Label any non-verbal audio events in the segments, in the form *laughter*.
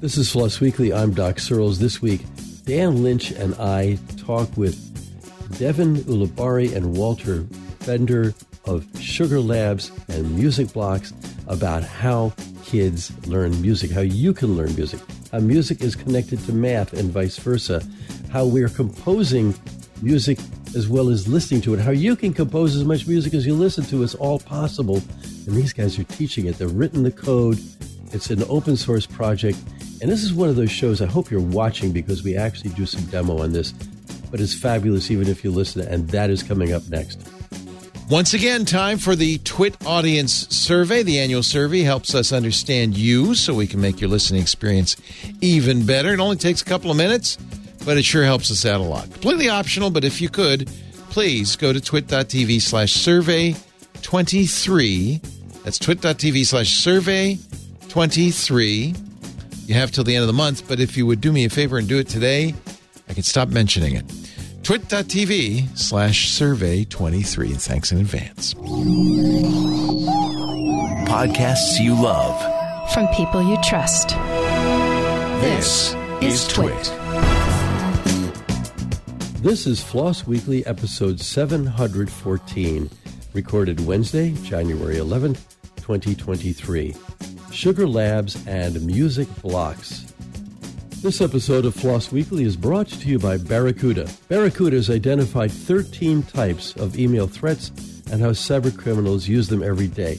This is Floss Weekly. I'm Doc Searls. This week, Dan Lynch and I talk with Devin Ulibarri and Walter Bender of Sugar Labs and Music Blocks about how kids learn music, how you can learn music, how music is connected to math and vice versa, how we're composing music as well as listening to it, how you can compose as much music as you listen to. It's all possible. And these guys are teaching it. They've written the code. It's an open source project. And this is one of those shows I hope you're watching because we actually do some demo on this. But it's fabulous even if you listen, and that is coming up next. Once again, time for the Twit Audience Survey. The annual survey helps us understand you so we can make your listening experience even better. It only takes a couple of minutes, but it sure helps us out a lot. Completely optional, but if you could, please go to twit.tv slash survey 23. That's twit.tv slash survey 23. You have till the end of the month, but if you would do me a favor and do it today, I can stop mentioning it. twit.tv slash survey 23 and thanks in advance. Podcasts you love. From people you trust. This, is twit. This is floss weekly episode 714 recorded wednesday january 11th 2023 sugar labs and music blocks this episode of Floss Weekly is brought to you by Barracuda. Barracuda has identified 13 types of email threats and how cyber criminals use them every day.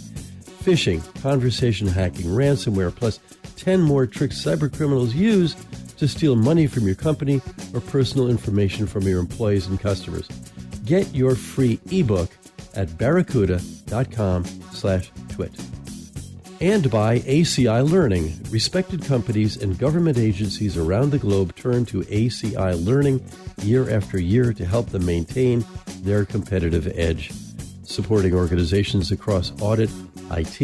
Phishing, conversation hacking, ransomware, plus 10 more tricks cyber criminals use to steal money from your company or personal information from your employees and customers. Get your free ebook at barracuda.com slash twit and by ACI Learning. Respected companies and government agencies around the globe turn to ACI Learning year after year to help them maintain their competitive edge. Supporting organizations across audit, IT,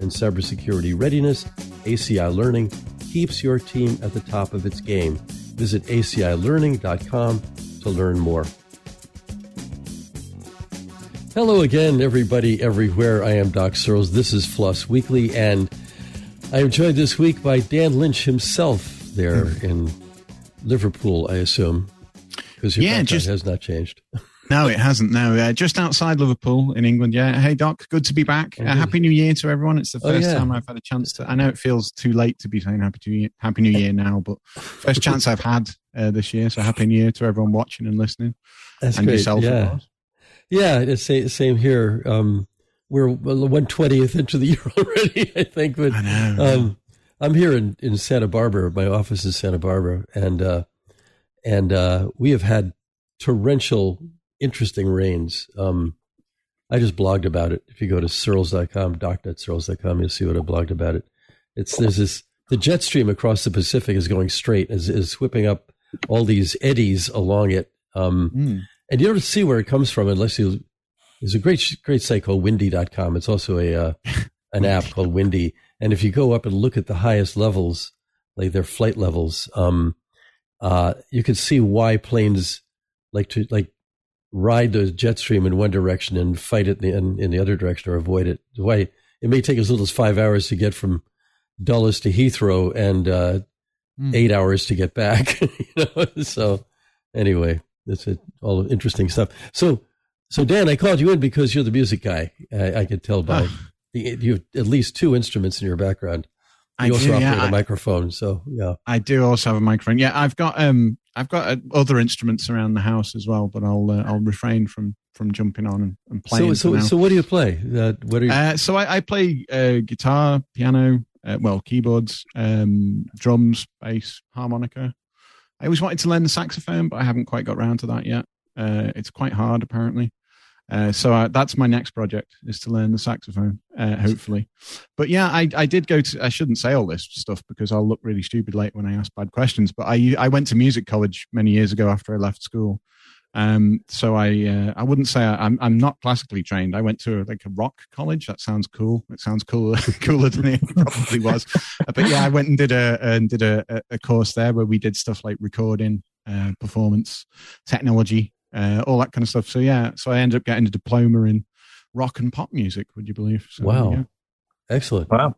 and cybersecurity readiness, ACI Learning keeps your team at the top of its game. Visit acilearning.com to learn more. Hello again, everybody, everywhere. I am Doc Searls. This is Floss Weekly, and I am joined this week by Dan Lynch himself there mm. in Liverpool, I assume, because your yeah, just, has not changed. *laughs* no, it hasn't. No, uh, just outside Liverpool in England. Yeah. Hey, Doc, good to be back. Uh, happy New Year to everyone. It's the oh, first oh, yeah. time I've had a chance to. I know it feels too late to be saying Happy New Year, Happy New Year now, but first chance I've had uh, this year. So Happy New Year to everyone watching and listening. That's and great. yourself, yeah. Yeah, it's same, same here. Um, we're one twentieth *laughs* into the year already, I think. But I know, um, I'm here in, in Santa Barbara. My office is Santa Barbara, and uh, and uh, we have had torrential, interesting rains. Um, I just blogged about it. If you go to searls.com, doc.searls.com, you'll see what I blogged about it. It's there's this the jet stream across the Pacific is going straight, is is whipping up all these eddies along it. Um, mm and you don't see where it comes from unless you. There's a great great site called Windy.com. It's also a uh, *laughs* an app called Windy, and if you go up and look at the highest levels, like their flight levels, um, uh, you can see why planes like to like ride the jet stream in one direction and fight it in the, in, in the other direction or avoid it. Why it may take as little as five hours to get from Dulles to Heathrow and uh, mm. eight hours to get back. *laughs* you know, so anyway, that's it. All interesting stuff. So, so Dan, I called you in because you're the music guy. I, I could tell by ah. the, you have at least two instruments in your background. You I also do, operate yeah. a microphone, so yeah. I do also have a microphone. Yeah, I've got um, I've got uh, other instruments around the house as well, but I'll uh, I'll refrain from from jumping on and, and playing. So, so, so, what do you play? Uh, what are you? Uh, so I, I play uh, guitar, piano, uh, well, keyboards, um, drums, bass, harmonica, I always wanted to learn the saxophone, but I haven't quite got around to that yet. Uh, it's quite hard, apparently. Uh, so I, that's my next project is to learn the saxophone, uh, hopefully. But yeah, I, I did go to. I shouldn't say all this stuff because I'll look really stupid late when I ask bad questions. But I I went to music college many years ago after I left school, um, so I uh, I wouldn't say I, am I'm not classically trained. I went to like a rock college. That sounds cool. It sounds cooler *laughs* cooler than it probably was. Uh, but yeah, I went and did a and did a, a course there where we did stuff like recording, uh, performance, technology, uh, all that kind of stuff. So yeah, so I ended up getting a diploma in rock and pop music. Would you believe? So, wow, yeah. excellent. Wow.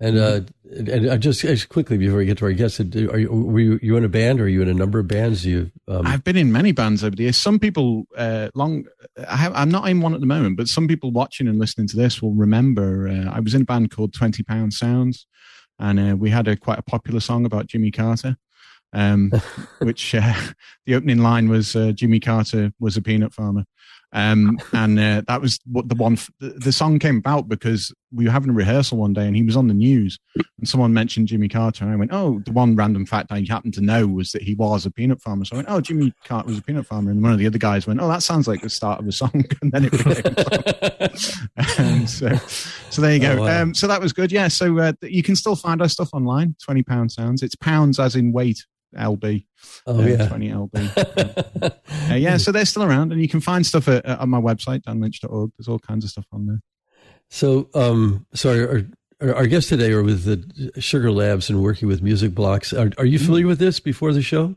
And uh, and I just, just quickly before we get to our guests, are you were you, you in a band or are you in a number of bands? You um... I've been in many bands over the years. Some people uh, long I am not in one at the moment, but some people watching and listening to this will remember. Uh, I was in a band called Twenty Pound Sounds, and uh, we had a quite a popular song about Jimmy Carter, um, *laughs* which uh, *laughs* the opening line was uh, Jimmy Carter was a peanut farmer. Um, and uh, that was what the one, the, the, song came about because we were having a rehearsal one day and he was on the news and someone mentioned Jimmy Carter. And I went, Oh, the one random fact I happened to know was that he was a peanut farmer. So I went, Oh, Jimmy Carter was a peanut farmer. And one of the other guys went, Oh, that sounds like the start of a song. *laughs* And then it became *laughs* so, so there you go. Oh, wow. um, so that was good. Yeah. So uh, you can still find our stuff online, 20 pound sounds. It's pounds as in weight, LB. Oh, uh, yeah. 20 LB. *laughs* uh, yeah, so they're still around, and you can find stuff at, at my website, danlynch.org. There's all kinds of stuff on there. So, um, sorry, our, our, guests today are with the Sugar Labs and working with Music Blocks. Are, are you familiar with this before the show?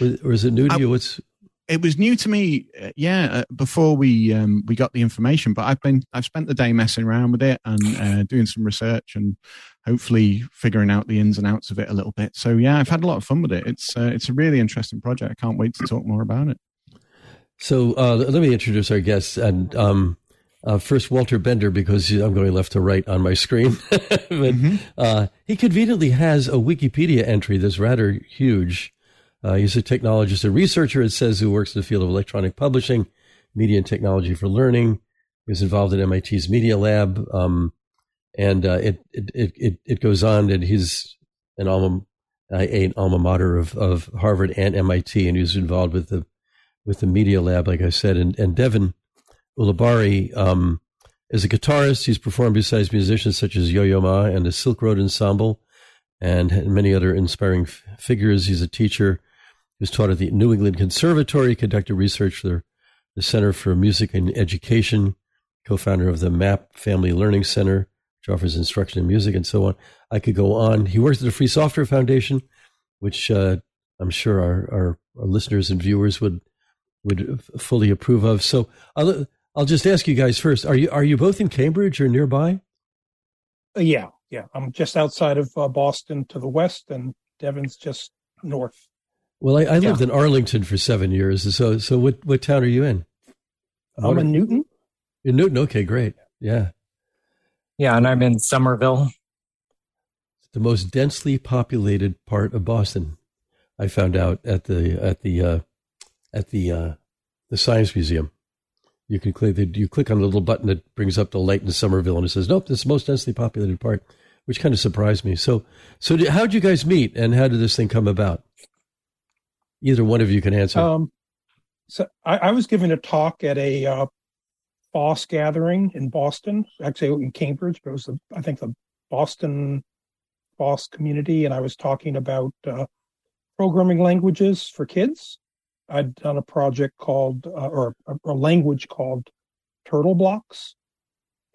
Or, is it new to I, you? What's it was new to me, uh, yeah. Uh, before we um, we got the information, but I've been I've spent the day messing around with it and uh, doing some research and hopefully figuring out the ins and outs of it a little bit. So yeah, I've had a lot of fun with it. It's uh, it's a really interesting project. I can't wait to talk more about it. So uh, let me introduce our guests and. Um, uh, first, Walter Bender, because I'm going left to right on my screen. *laughs* but mm-hmm. he conveniently has a Wikipedia entry that's rather huge uh, he's a technologist and researcher, it says, who works in the field of electronic publishing, media and technology for learning. He was involved in MIT's Media Lab. Um, and uh, it, it, it, it goes on that he's an alma, an alma mater of, of Harvard and MIT, and he's involved with the, with the Media Lab, like I said. And, and Devin Ulibarri um, is a guitarist. He's performed besides musicians such as Yo Yo Ma and the Silk Road Ensemble and many other inspiring f- figures. He's a teacher he was taught at the New England Conservatory, conducted research for the Center for Music and Education, co founder of the MAP Family Learning Center, which offers instruction in music and so on. I could go on. He works at the Free Software Foundation, which uh, I'm sure our, our, our, listeners and viewers would would fully approve of. So I'll, I'll just ask you guys first: Are you are you both in Cambridge or nearby? Uh, yeah, yeah. I'm just outside of uh, Boston to the west, and Devin's just north. Well, I, I lived yeah. in Arlington for seven years. So, so what, what town are you in? I'm in Newton. In Newton. Okay, great. Yeah. Yeah. And I'm in Somerville. It's the most densely populated part of Boston. I found out at the, at the, uh, at the, uh, the Science Museum. You can click, you click on the little button that brings up the light in Somerville and it says, nope, this is the most densely populated part, which kind of surprised me. So, so did, how did you guys meet and how did this thing come about? Either one of you can answer. Um, so I, I, was giving a talk at a uh, gathering in Boston, actually in Cambridge, but it was the, I think the Boston FOSS community, and I was talking about uh, programming languages for kids. I'd done a project called, uh, or a, a, language called Turtle Blocks,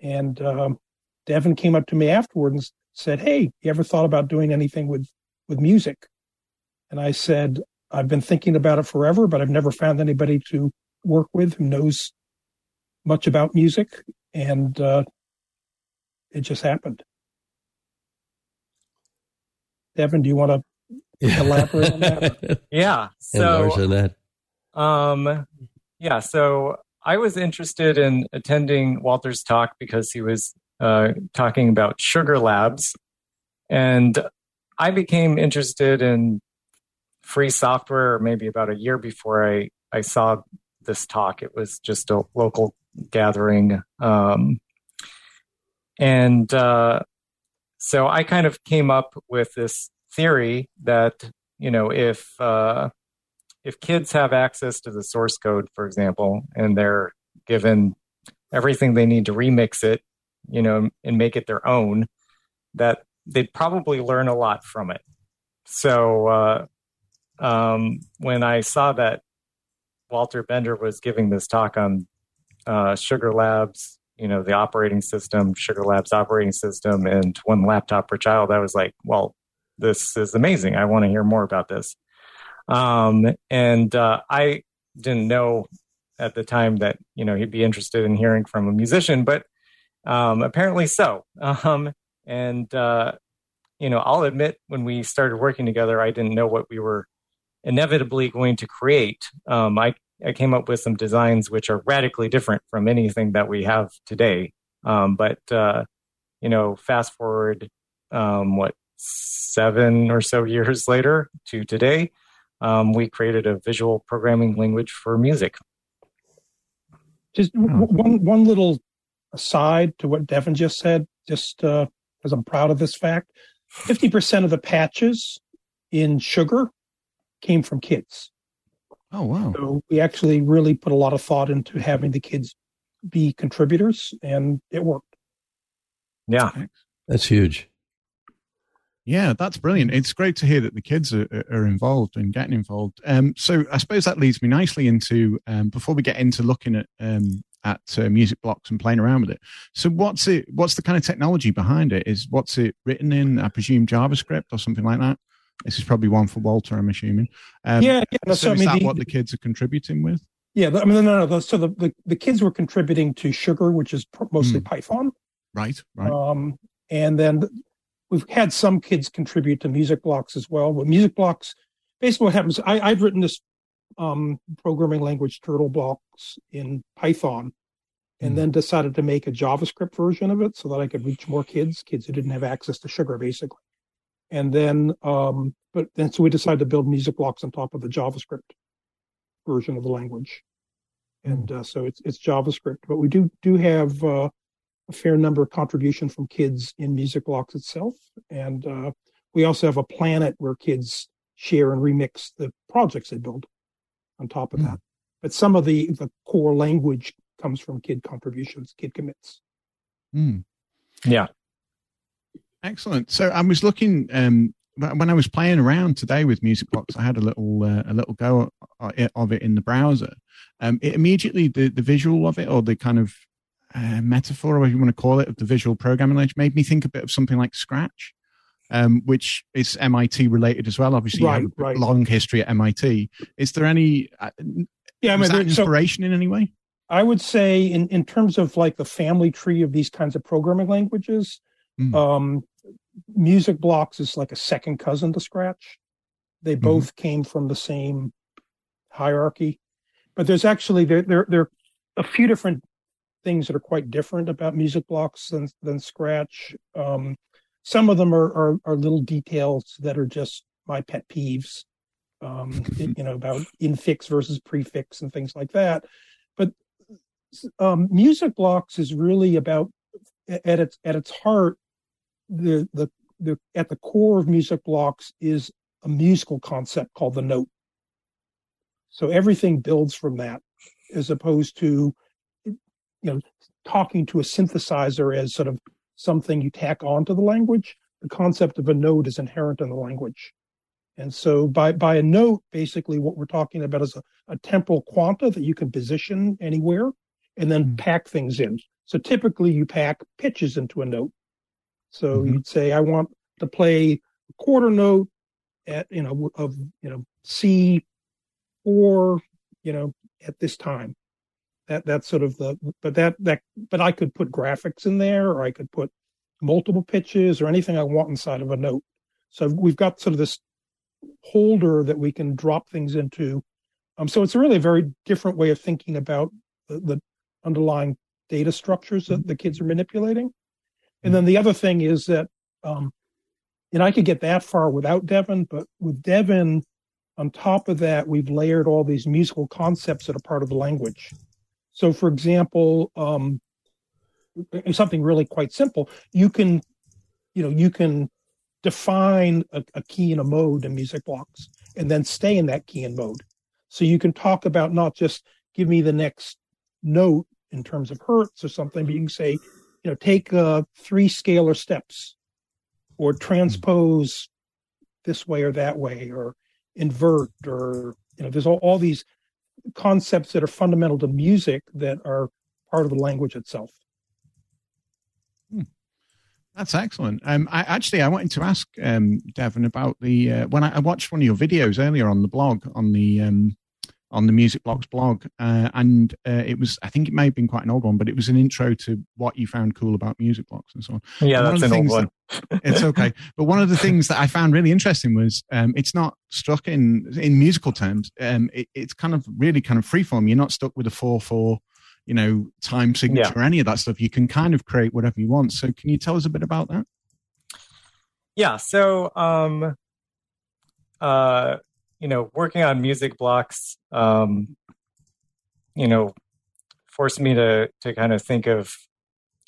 and um, Devin came up to me afterward and said, "Hey, you ever thought about doing anything with with music?" And I said, I've been thinking about it forever, but I've never found anybody to work with who knows much about music, and uh, it just happened. Devin, do you want to elaborate on that? *laughs* yeah. So, on that. Um, yeah. So I was interested in attending Walter's talk because he was uh, talking about sugar labs, and I became interested in free software or maybe about a year before I, I saw this talk. It was just a local gathering. Um, and uh, so I kind of came up with this theory that, you know, if, uh, if kids have access to the source code, for example, and they're given everything they need to remix it, you know, and make it their own, that they'd probably learn a lot from it. So uh, um, when I saw that Walter Bender was giving this talk on uh, Sugar Labs, you know, the operating system, Sugar Labs operating system, and one laptop per child, I was like, well, this is amazing. I want to hear more about this. Um, and uh, I didn't know at the time that you know he'd be interested in hearing from a musician, but um, apparently so. Um, and uh, you know, I'll admit when we started working together, I didn't know what we were inevitably going to create. Um, I I came up with some designs which are radically different from anything that we have today. Um, but uh, you know, fast forward um, what seven or so years *laughs* later to today, um, we created a visual programming language for music. Just oh. one one little aside to what Devin just said, just because uh, I'm proud of this fact. Fifty percent of the patches in Sugar came from kids. Oh wow! So we actually really put a lot of thought into having the kids be contributors, and it worked. Yeah, that's huge. Yeah, that's brilliant. It's great to hear that the kids are, are involved and getting involved. Um, so I suppose that leads me nicely into um, before we get into looking at um, at uh, music blocks and playing around with it. So what's it? What's the kind of technology behind it? Is what's it written in? I presume JavaScript or something like that. This is probably one for Walter, I'm assuming. Um, yeah, yeah. So, so I mean, is that the, what the kids are contributing with? Yeah, I mean, no, no. no. So the, the, the kids were contributing to Sugar, which is mostly mm. Python. Right, right. Um, and then we've had some kids contribute to music blocks as well. But music blocks, basically, what happens? I, I'd written this um, programming language turtle blocks in Python, and mm. then decided to make a JavaScript version of it so that I could reach more kids, kids who didn't have access to sugar, basically. And then, um, but then so we decided to build music blocks on top of the JavaScript version of the language, and uh, so it's it's JavaScript. But we do do have uh, a fair number of contribution from kids in Music Blocks itself. And uh, we also have a planet where kids share and remix the projects they build on top of mm. that. But some of the, the core language comes from kid contributions, kid commits. Mm. Yeah. Excellent. So I was looking um, when I was playing around today with Music Blocks. I had a little uh, a little go of it in the browser. Um, it immediately the the visual of it or the kind of uh, metaphor, or whatever you want to call it, of the visual programming language made me think a bit of something like Scratch, um, which is MIT related as well. Obviously, right, right. long history at MIT. Is there any? Uh, yeah, I mean, inspiration so, in any way? I would say, in in terms of like the family tree of these kinds of programming languages, mm. um, Music Blocks is like a second cousin to Scratch. They mm-hmm. both came from the same hierarchy, but there's actually there there there are a few different things that are quite different about music blocks than than Scratch. Um, some of them are, are, are little details that are just my pet peeves. Um, *laughs* you know about infix versus prefix and things like that. But um, music blocks is really about at its at its heart the the the at the core of music blocks is a musical concept called the note. So everything builds from that, as opposed to you know, talking to a synthesizer as sort of something you tack onto the language. The concept of a note is inherent in the language. And so by, by a note, basically what we're talking about is a, a temporal quanta that you can position anywhere and then mm-hmm. pack things in. So typically you pack pitches into a note. So mm-hmm. you'd say, I want to play a quarter note at, you know, of, you know, C or, you know, at this time that that's sort of the but that that but I could put graphics in there or I could put multiple pitches or anything I want inside of a note. So we've got sort of this holder that we can drop things into. Um, so it's really a very different way of thinking about the, the underlying data structures that the kids are manipulating. And then the other thing is that, um, and I could get that far without Devin, but with Devin, on top of that, we've layered all these musical concepts that are part of the language. So, for example, um, something really quite simple, you can, you know, you can define a, a key and a mode in music blocks and then stay in that key and mode. So you can talk about not just give me the next note in terms of hertz or something, but you can say, you know, take uh, three scalar steps or transpose this way or that way or invert or, you know, there's all, all these concepts that are fundamental to music that are part of the language itself. Hmm. That's excellent. Um, I actually I wanted to ask um, Devin about the uh, when I, I, watched one of your videos earlier on the blog on the um, on the Music Blocks blog, uh, and uh, it was I think it may have been quite an old one, but it was an intro to what you found cool about Music Blocks and so on. Yeah, that's an old one. That, it's okay, but one of the things that I found really interesting was um, it's not stuck in in musical terms. Um, it, it's kind of really kind of freeform. You're not stuck with a four four you know time signature yeah. or any of that stuff. You can kind of create whatever you want. So can you tell us a bit about that? Yeah. So um, uh you know, working on music blocks, um, you know, forced me to to kind of think of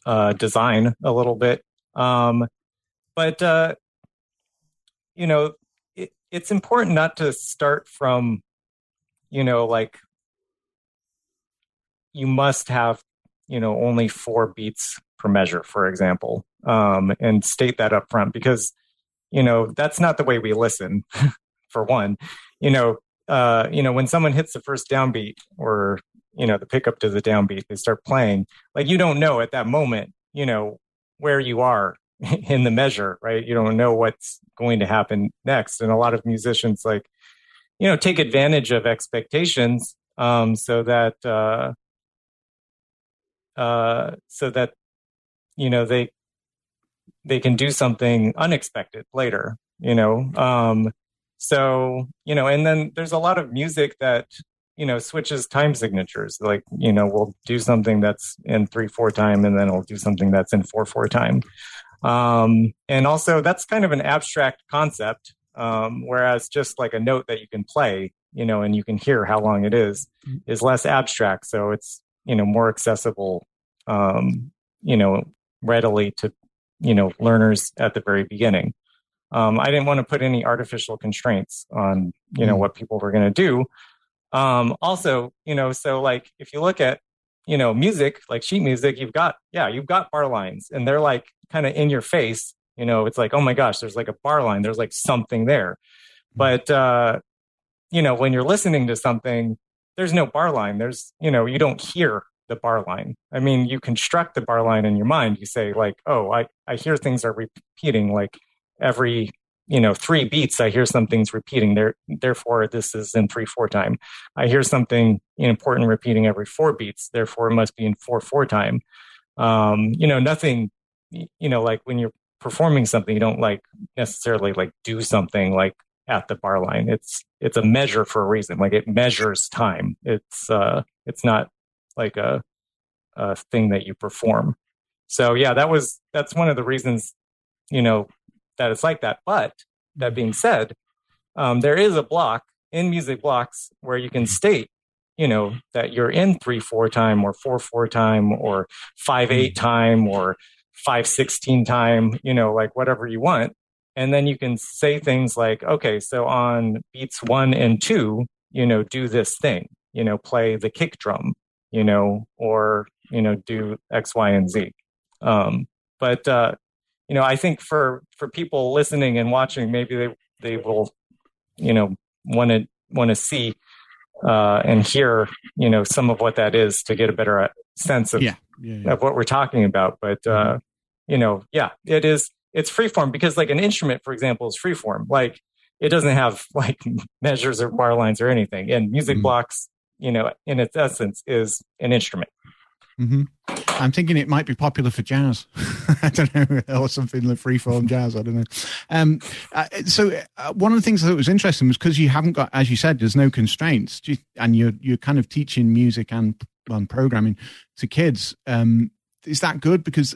uh, design a little bit. Um, but uh, you know, it, it's important not to start from, you know, like you must have, you know, only four beats per measure, for example, um, and state that up front because, you know, that's not the way we listen. *laughs* for one you know, uh, you know, when someone hits the first downbeat or you know the pickup to the downbeat, they start playing. Like you don't know at that moment, you know, where you are *laughs* in the measure, right? You don't know what's going to happen next, and a lot of musicians like, you know, take advantage of expectations um, so that uh, uh, so that you know they they can do something unexpected later. You know, um, so, you know, and then there's a lot of music that, you know, switches time signatures. Like, you know, we'll do something that's in three, four time and then we'll do something that's in four, four time. Um, and also that's kind of an abstract concept. Um, whereas just like a note that you can play, you know, and you can hear how long it is, mm-hmm. is less abstract. So it's, you know, more accessible, um, you know, readily to, you know, learners at the very beginning um, I didn't want to put any artificial constraints on, you know, mm. what people were going to do. Um, also, you know, so like if you look at, you know, music, like sheet music, you've got, yeah, you've got bar lines and they're like kind of in your face. You know, it's like, oh my gosh, there's like a bar line, there's like something there. Mm. But, uh, you know, when you're listening to something, there's no bar line. There's, you know, you don't hear the bar line. I mean, you construct the bar line in your mind. You say like, oh, I, I hear things are repeating. Like every you know three beats i hear something's repeating. There therefore this is in three four time. I hear something important repeating every four beats therefore it must be in four four time. Um, you know nothing you know like when you're performing something you don't like necessarily like do something like at the bar line. It's it's a measure for a reason. Like it measures time. It's uh it's not like a a thing that you perform. So yeah that was that's one of the reasons you know that it's like that. But that being said, um, there is a block in music blocks where you can state, you know, that you're in three four time or four four time or five eight time or five sixteen time, you know, like whatever you want. And then you can say things like, okay, so on beats one and two, you know, do this thing, you know, play the kick drum, you know, or, you know, do X, Y, and Z. Um, but uh, you know, I think for for people listening and watching, maybe they they will, you know, want to want to see uh, and hear, you know, some of what that is to get a better uh, sense of yeah. Yeah, yeah. of what we're talking about. But uh, mm-hmm. you know, yeah, it is. It's freeform because, like, an instrument, for example, is freeform. Like, it doesn't have *laughs* like measures or bar lines or anything. And music mm-hmm. blocks, you know, in its essence, is an instrument. Mm-hmm. I'm thinking it might be popular for jazz. *laughs* I don't know, or something like freeform jazz. I don't know. Um, uh, so uh, one of the things that was interesting was because you haven't got, as you said, there's no constraints, and you're you're kind of teaching music and, and programming to kids. Um, is that good? Because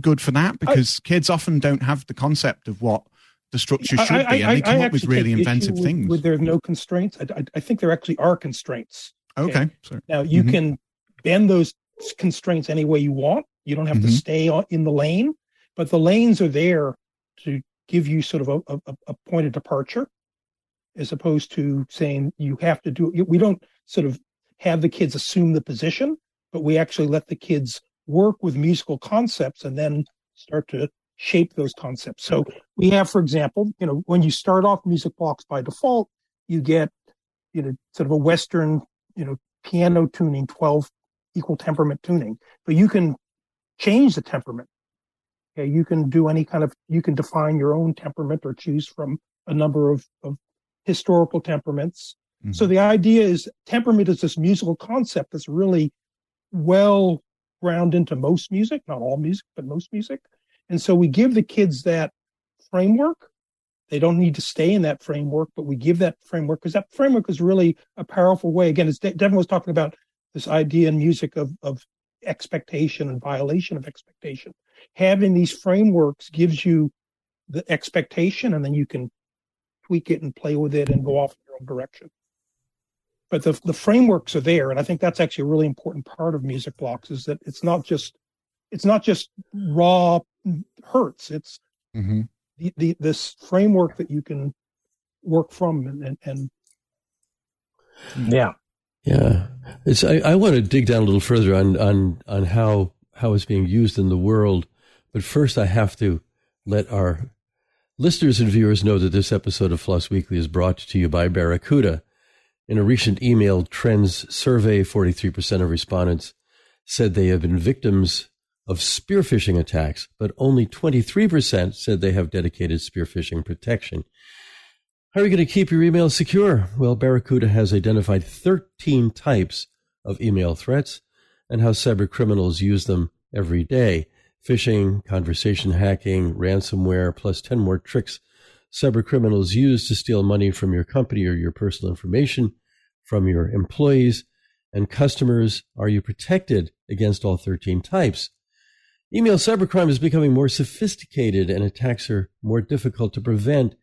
good for that because I, kids often don't have the concept of what the structure should I, be, and they come up with really inventive with, things. With there's no constraints, I, I, think there actually are constraints. Okay, okay. now you mm-hmm. can bend those constraints any way you want. You don't have mm-hmm. to stay in the lane, but the lanes are there to give you sort of a, a, a point of departure as opposed to saying you have to do it. We don't sort of have the kids assume the position, but we actually let the kids work with musical concepts and then start to shape those concepts. So we have, for example, you know, when you start off music blocks by default, you get, you know, sort of a Western, you know, piano tuning, 12 equal temperament tuning, but you can change the temperament. Okay, you can do any kind of, you can define your own temperament or choose from a number of, of historical temperaments. Mm-hmm. So the idea is temperament is this musical concept that's really well ground into most music, not all music, but most music. And so we give the kids that framework. They don't need to stay in that framework, but we give that framework because that framework is really a powerful way. Again, as Devin was talking about this idea in music of, of expectation and violation of expectation. Having these frameworks gives you the expectation and then you can tweak it and play with it and go off in your own direction. But the, the frameworks are there. And I think that's actually a really important part of music blocks is that it's not just, it's not just raw hertz. It's mm-hmm. the, the, this framework that you can work from and, and, and yeah. Yeah, it's. I, I, want to dig down a little further on on on how how it's being used in the world, but first I have to let our listeners and viewers know that this episode of Floss Weekly is brought to you by Barracuda. In a recent email trends survey, forty three percent of respondents said they have been victims of spearphishing attacks, but only twenty three percent said they have dedicated spearphishing protection. How are you going to keep your email secure? Well, Barracuda has identified 13 types of email threats and how cyber criminals use them every day. Phishing, conversation hacking, ransomware, plus 10 more tricks cyber criminals use to steal money from your company or your personal information from your employees and customers. Are you protected against all 13 types? Email cybercrime is becoming more sophisticated and attacks are more difficult to prevent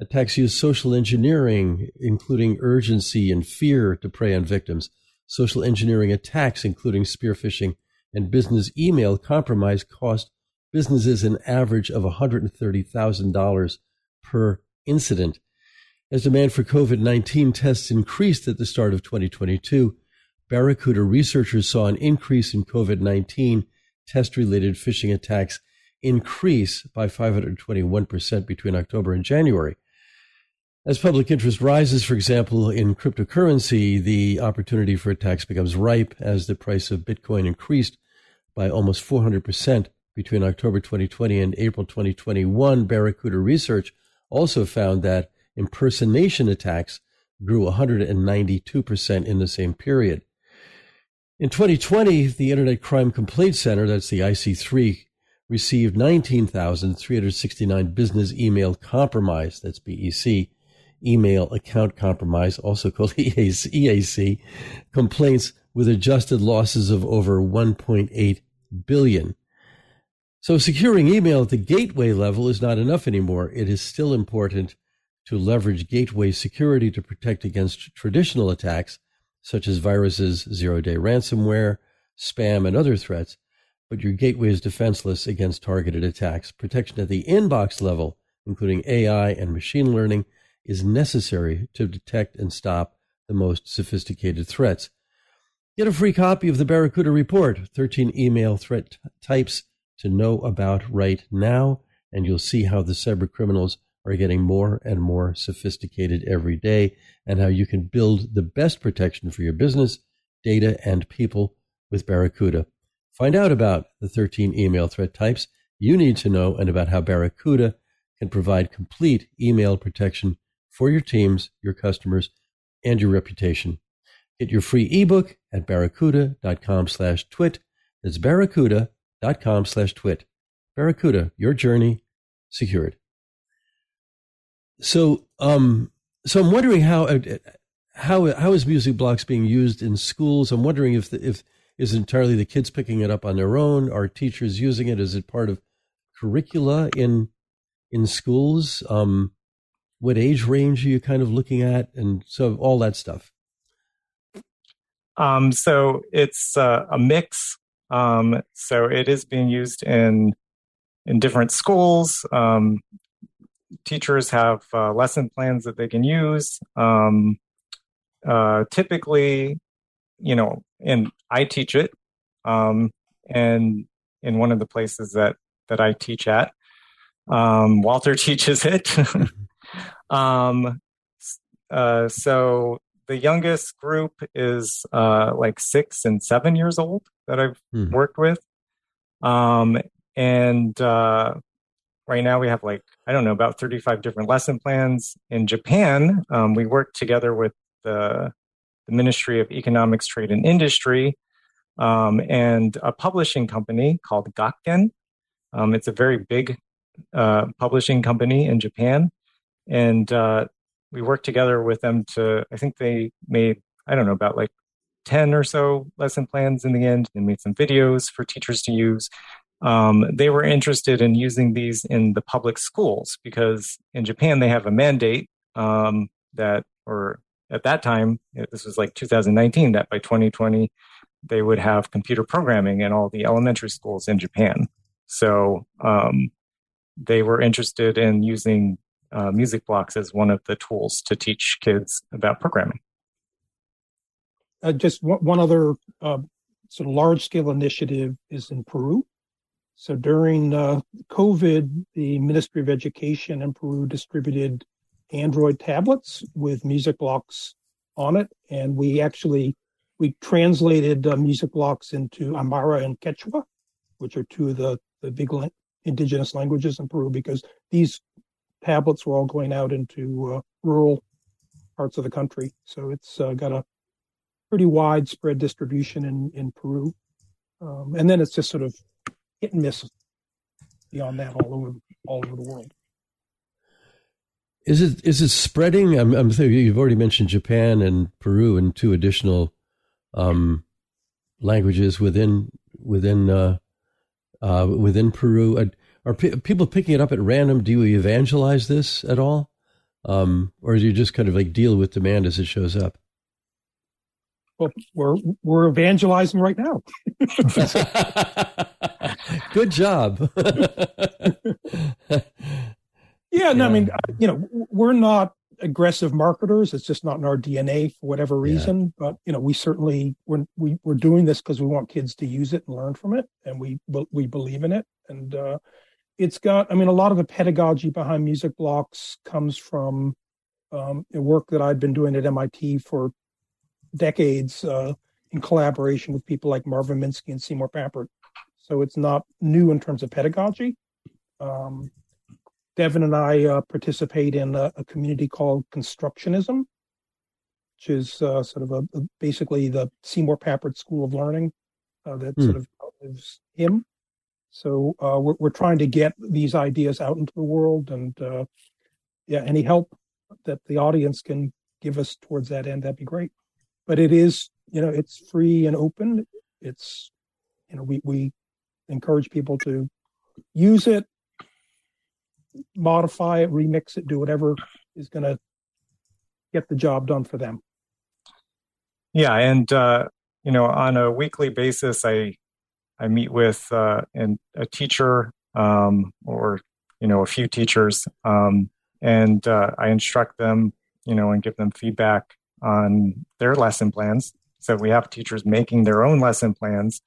Attacks use social engineering, including urgency and fear, to prey on victims. Social engineering attacks, including spear phishing and business email compromise, cost businesses an average of $130,000 per incident. As demand for COVID 19 tests increased at the start of 2022, Barracuda researchers saw an increase in COVID 19 test related phishing attacks increase by 521% between October and January. As public interest rises, for example, in cryptocurrency, the opportunity for attacks becomes ripe as the price of Bitcoin increased by almost 400% between October 2020 and April 2021. Barracuda Research also found that impersonation attacks grew 192% in the same period. In 2020, the Internet Crime Complaint Center, that's the IC3, received 19,369 business email compromise, that's BEC, email account compromise, also *laughs* called EAC, complaints with adjusted losses of over 1.8 billion. So securing email at the gateway level is not enough anymore. It is still important to leverage gateway security to protect against traditional attacks such as viruses, zero-day ransomware, spam, and other threats. But your gateway is defenseless against targeted attacks. Protection at the inbox level, including AI and machine learning, is necessary to detect and stop the most sophisticated threats. Get a free copy of the Barracuda Report 13 email threat types to know about right now, and you'll see how the cyber criminals are getting more and more sophisticated every day, and how you can build the best protection for your business, data, and people with Barracuda. Find out about the 13 email threat types you need to know and about how Barracuda can provide complete email protection for your teams, your customers, and your reputation. Get your free ebook at barracuda.com slash twit. That's barracuda.com slash twit. Barracuda, your journey secured. So, um, so I'm wondering how, uh, how, how is music blocks being used in schools? I'm wondering if, the, if is entirely the kids picking it up on their own? Are teachers using it? Is it part of curricula in, in schools? Um, what age range are you kind of looking at, and so all that stuff. Um, so it's uh, a mix. Um, so it is being used in in different schools. Um, teachers have uh, lesson plans that they can use. Um, uh, typically, you know, and I teach it, um, and in one of the places that that I teach at, um, Walter *laughs* teaches it. Um, uh, so the youngest group is uh, like six and seven years old that I've mm. worked with. Um, and uh, right now we have like, I don't know, about 35 different lesson plans. In Japan, um, we work together with the, the Ministry of Economics, Trade, and Industry, um, and a publishing company called Gakken. Um, it's a very big uh, publishing company in Japan, and uh, we worked together with them to. I think they made I don't know about like ten or so lesson plans in the end, and made some videos for teachers to use. Um, they were interested in using these in the public schools because in Japan they have a mandate um, that, or at that time, this was like 2019, that by 2020 they would have computer programming in all the elementary schools in Japan. So um, they were interested in using uh, music blocks as one of the tools to teach kids about programming. Uh, just one, other uh, sort of large scale initiative is in Peru. So during uh, COVID, the Ministry of Education in Peru distributed Android tablets with music blocks on it, and we actually we translated uh, music blocks into Aymara and Quechua, which are two of the the big indigenous languages in Peru, because these tablets were all going out into uh, rural parts of the country. So it's uh, got a pretty widespread distribution in in Peru, um, and then it's just sort of hit and miss beyond that all over all over the world. Is it is it spreading? I'm, I'm you've already mentioned Japan and Peru and two additional um, languages within within uh, uh, within Peru. Are, are p- people picking it up at random? Do you evangelize this at all, um, or do you just kind of like deal with demand as it shows up? Well, we're we're evangelizing right now. *laughs* Good job. *laughs* yeah, no, I mean, you know, we're not aggressive marketers. It's just not in our DNA for whatever reason. Yeah. But you know, we certainly we're we, we're doing this because we want kids to use it and learn from it, and we we believe in it. And uh, it's got, I mean, a lot of the pedagogy behind music blocks comes from um, work that I'd been doing at MIT for decades uh, in collaboration with people like Marvin Minsky and Seymour Papert. So it's not new in terms of pedagogy. Um, Devin and I uh, participate in a, a, community called Constructionism, which is uh, sort of a, a, basically the Seymour Papert School of Learning uh, that mm. sort of outlives him. So uh, we're, we're trying to get these ideas out into the world, and uh, yeah, any help that the audience can give us towards that end, that'd be great. But it is you know it's free and open. It's you know we we encourage people to use it modify it remix it do whatever is going to get the job done for them. Yeah and uh you know on a weekly basis i i meet with uh and a teacher um or you know a few teachers um and uh, i instruct them you know and give them feedback on their lesson plans. So we have teachers making their own lesson plans.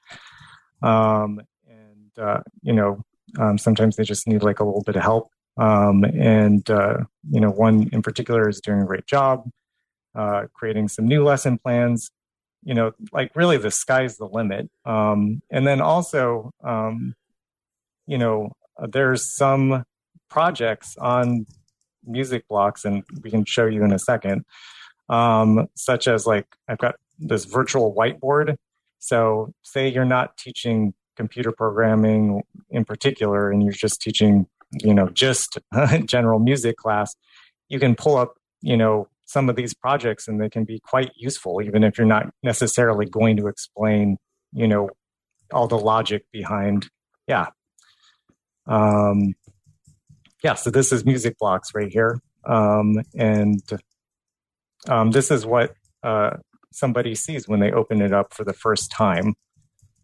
Um, and, uh, you know, um, sometimes they just need like a little bit of help. Um, and, uh, you know, one in particular is doing a great job uh, creating some new lesson plans. You know, like really the sky's the limit. Um, and then also, um, you know, there's some projects on music blocks, and we can show you in a second, um, such as like I've got this virtual whiteboard. So, say you're not teaching computer programming in particular, and you're just teaching, you know, just *laughs* general music class, you can pull up, you know, some of these projects and they can be quite useful, even if you're not necessarily going to explain, you know, all the logic behind, yeah. Um, yeah, so this is music blocks right here. Um, and um, this is what uh, somebody sees when they open it up for the first time.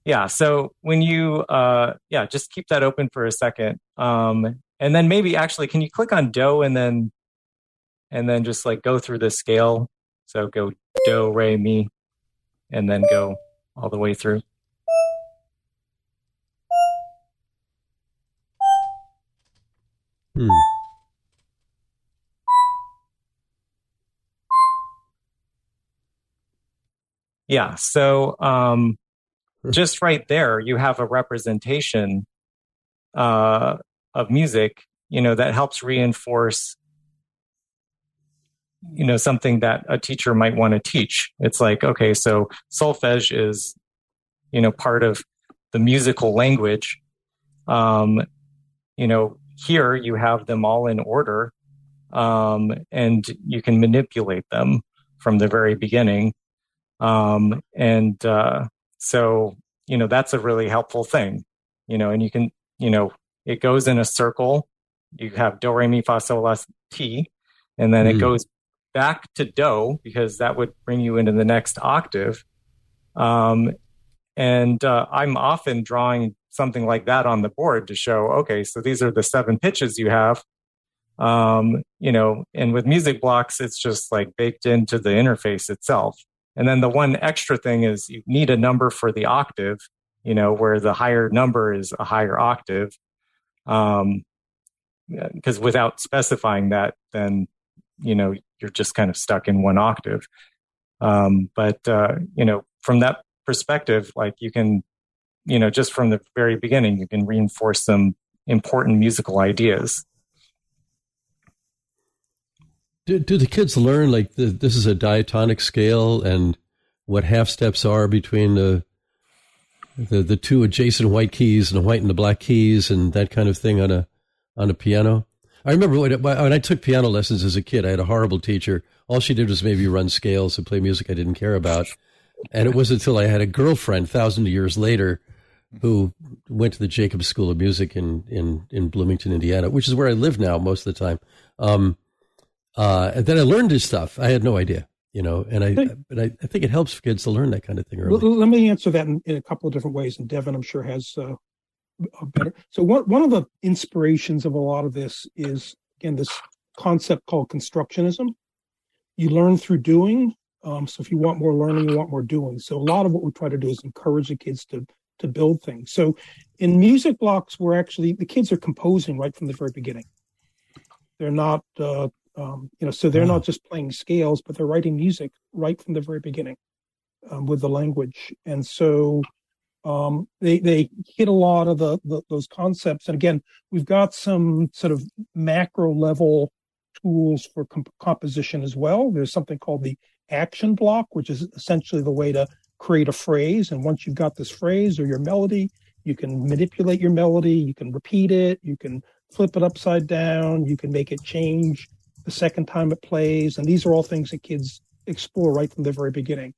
Yeah. So when you, uh, yeah, just keep that open for a second. Um, and then maybe actually, can you click on do and then, and then just like go through the scale? So go do, re, mi, and then go all the way through. Hmm. Yeah. So um, just right there, you have a representation uh, of music, you know, that helps reinforce you know something that a teacher might want to teach. It's like okay so solfege is you know part of the musical language. Um you know here you have them all in order um and you can manipulate them from the very beginning. Um and uh so you know that's a really helpful thing you know and you can you know it goes in a circle. You have do re mi fa sol la ti and then mm. it goes back to do because that would bring you into the next octave. Um, and uh, i'm often drawing something like that on the board to show okay so these are the seven pitches you have. Um, you know and with music blocks it's just like baked into the interface itself. And then the one extra thing is you need a number for the octave you know where the higher number is a higher octave. Um, because without specifying that, then you know you're just kind of stuck in one octave. Um, but uh, you know, from that perspective, like you can, you know, just from the very beginning, you can reinforce some important musical ideas. Do, do the kids learn like the, this is a diatonic scale and what half steps are between the the the two adjacent white keys and the white and the black keys and that kind of thing on a on a piano. I remember when, when I took piano lessons as a kid, I had a horrible teacher. All she did was maybe run scales and play music I didn't care about. And it wasn't until I had a girlfriend, thousand years later, who went to the Jacobs School of Music in, in, in Bloomington, Indiana, which is where I live now most of the time. Um, uh, and then I learned this stuff. I had no idea, you know, and I, but I, I think it helps for kids to learn that kind of thing early. Let me answer that in, in a couple of different ways. And Devin, I'm sure, has uh, better. So one one of the inspirations of a lot of this is again this concept called constructionism. You learn through doing. Um, so if you want more learning, you want more doing. So a lot of what we try to do is encourage the kids to to build things. So in music blocks, we're actually the kids are composing right from the very beginning. They're not, uh, um, you know, so they're not just playing scales, but they're writing music right from the very beginning um, with the language. And so um, they they hit a lot of the, the, those concepts. And again, we've got some sort of macro level tools for comp- composition as well. There's something called the action block, which is essentially the way to create a phrase. And once you've got this phrase or your melody, you can manipulate your melody. You can repeat it. You can flip it upside down. You can make it change the second time it plays. And these are all things that kids explore right from the very beginning.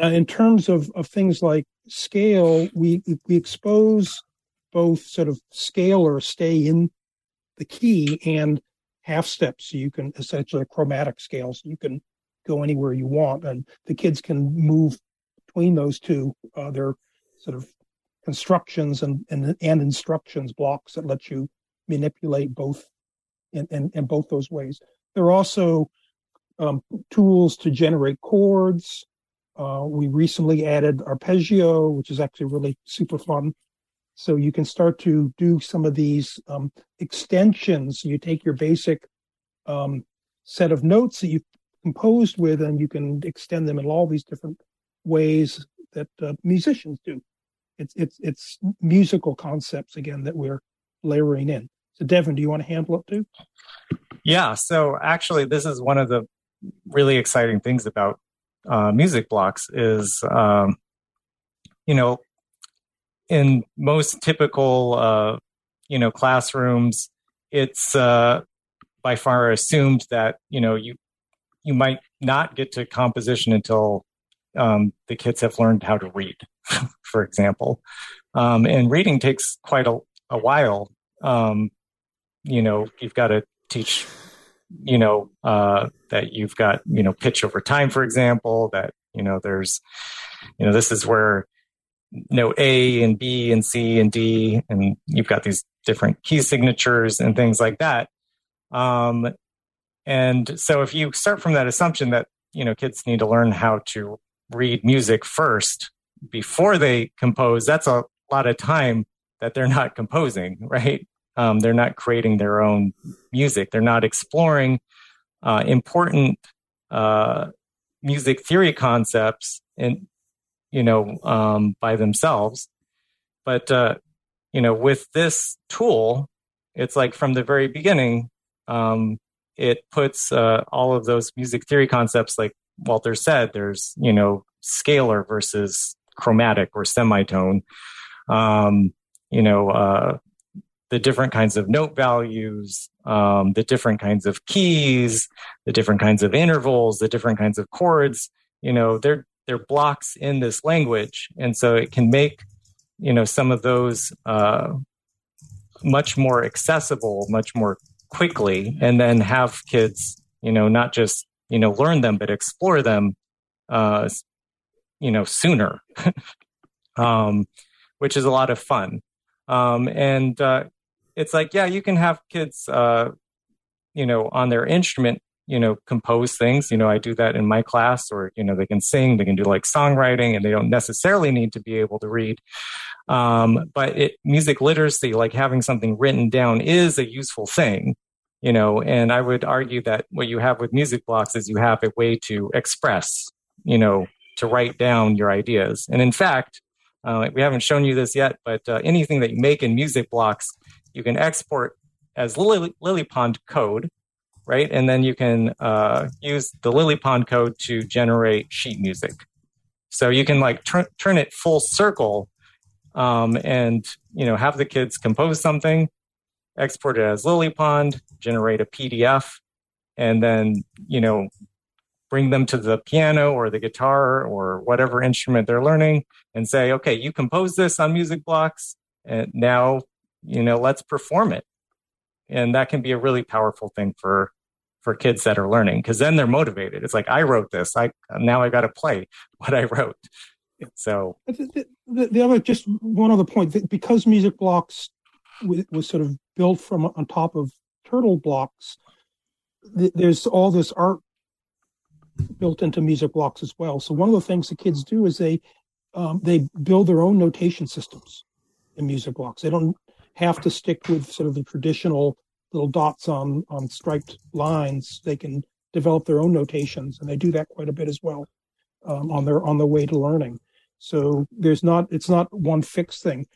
Uh, in terms of, of things like scale, we we expose both sort of scale or stay in the key and half steps. So you can essentially a chromatic scale, so you can go anywhere you want, and the kids can move between those two. Uh, sort of constructions and, and and instructions blocks that let you manipulate both in, in, in both those ways. There are also um, tools to generate chords, uh, we recently added arpeggio, which is actually really super fun. So you can start to do some of these um, extensions. You take your basic um, set of notes that you've composed with, and you can extend them in all these different ways that uh, musicians do. It's it's it's musical concepts again that we're layering in. So, Devin, do you want to handle it too? Yeah. So, actually, this is one of the really exciting things about uh, music blocks is, um, you know, in most typical, uh, you know, classrooms, it's uh, by far assumed that you know you you might not get to composition until um, the kids have learned how to read, *laughs* for example. Um, and reading takes quite a, a while. Um, you know, you've got to teach you know, uh, that you've got, you know, pitch over time, for example, that, you know, there's, you know, this is where note A and B and C and D, and you've got these different key signatures and things like that. Um, and so if you start from that assumption that, you know, kids need to learn how to read music first before they compose, that's a lot of time that they're not composing, *laughs* right? Um, they're not creating their own music. They're not exploring uh, important uh, music theory concepts and you know um, by themselves. But uh, you know, with this tool, it's like from the very beginning, um, it puts uh, all of those music theory concepts, like Walter said, there's, you know, scalar versus chromatic or semitone. Um, you know, uh, the different kinds of note values, um, the different kinds of keys, the different kinds of intervals, the different kinds of chords. You know, they're they're blocks in this language, and so it can make you know some of those uh, much more accessible, much more quickly, and then have kids, you know, not just you know learn them but explore them, uh, you know, sooner, *laughs* um, which is a lot of fun. Um, and uh, it's like, yeah, you can have kids, uh, you know, on their instrument, you know, compose things. You know, I do that in my class, or you know, they can sing, they can do like songwriting, and they don't necessarily need to be able to read. Um, but it, music literacy, like having something written down, is a useful thing. You know, and I would argue that what you have with music blocks is you have a way to express, you know, to write down your ideas. And in fact, uh, we haven't shown you this yet, but uh, anything that you make in music blocks you can export as Lily, LilyPond code, right? And then you can uh, use the LilyPond code to generate sheet music. So you can like turn turn it full circle, um, and you know have the kids compose something, export it as LilyPond, generate a PDF, and then you know bring them to the piano or the guitar or whatever instrument they're learning and say, okay, you compose this on music blocks, and now you know let's perform it. And that can be a really powerful thing for for kids that are learning because then they're motivated. It's like i wrote this. I now i got to play *laughs* what i wrote. So the, the, the, other just one other point because music blocks was sort of built from on top of turtle blocks there's all this art built into music blocks as well. So one of the things the kids do is they um, they build their own notation systems in music blocks. They don't have to stick with sort of the traditional little dots on on striped lines. They can develop their own notations, and they do that quite a bit as well um, on their on their way to learning. So there's not it's not one fixed thing.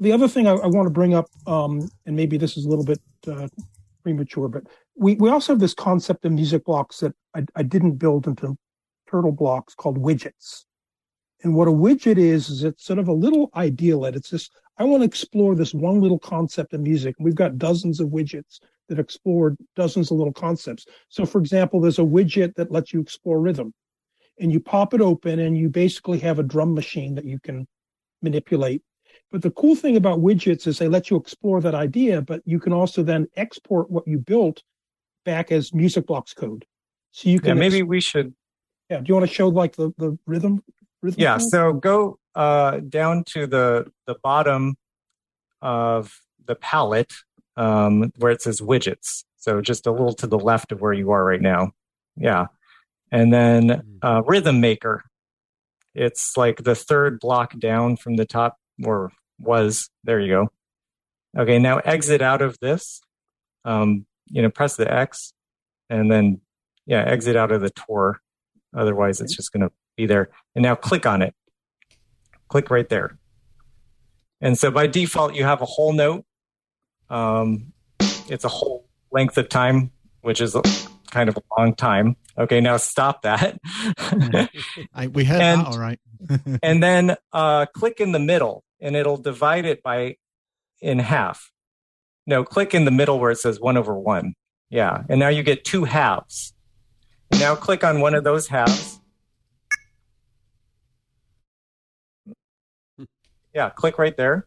The other thing I, I want to bring up, um, and maybe this is a little bit uh, premature, but we, we also have this concept of music blocks that I, I didn't build into turtle blocks called widgets. And what a widget is, is it's sort of a little idealite. It's this I want to explore this one little concept of music. We've got dozens of widgets that explore dozens of little concepts. So, for example, there's a widget that lets you explore rhythm, and you pop it open, and you basically have a drum machine that you can manipulate. But the cool thing about widgets is they let you explore that idea, but you can also then export what you built back as music blocks code. So you can yeah, maybe ex- we should. Yeah. Do you want to show like the the rhythm? Rhythm yeah. Code? So go uh, down to the the bottom of the palette um, where it says widgets. So just a little to the left of where you are right now. Yeah. And then hmm. uh, Rhythm Maker. It's like the third block down from the top, or was. There you go. Okay, now exit out of this. Um, you know, press the X and then, yeah, exit out of the tour. Otherwise, it's just going to be there. And now click on it. Click right there. And so by default, you have a whole note. Um, it's a whole length of time, which is kind of a long time. Okay, now stop that. *laughs* I, we had and, that, all right. *laughs* and then uh, click in the middle, and it'll divide it by in half. No, click in the middle where it says one over one. Yeah, and now you get two halves. Now click on one of those halves yeah, click right there.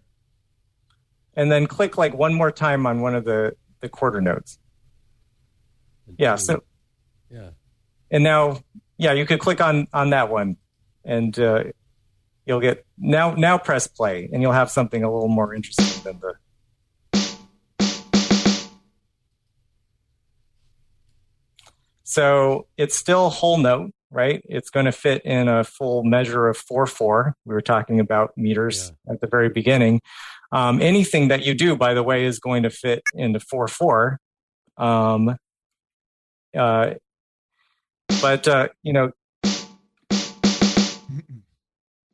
And then click like one more time on one of the, the quarter notes. Yeah. So, yeah. And now, yeah, you could click on, on that one and, uh, you'll get now, now press play and you'll have something a little more interesting than the, So it's still whole note, right? It's going to fit in a full measure of 4 4. We were talking about meters yeah. at the very beginning. Um, anything that you do, by the way, is going to fit into 4 4. Um, uh, but, uh, you know, *laughs*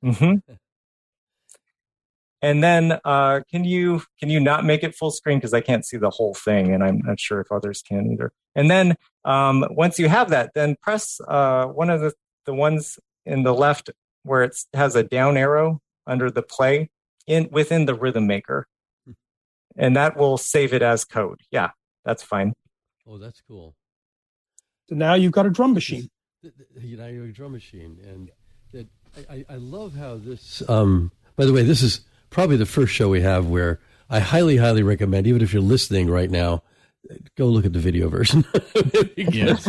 mm-hmm. And then uh, can you can you not make it full screen because I can't see the whole thing, and I'm not sure if others can either. And then um, once you have that, then press uh, one of the the ones in the left where it has a down arrow under the play in within the rhythm maker, and that will save it as code. Yeah, that's fine. Oh, that's cool. So now you've got a drum machine. You know, you're a drum machine, and that I, I love how this. Um, by the way, this is probably the first show we have where I highly, highly recommend, even if you're listening right now, go look at the video version. *laughs* yes.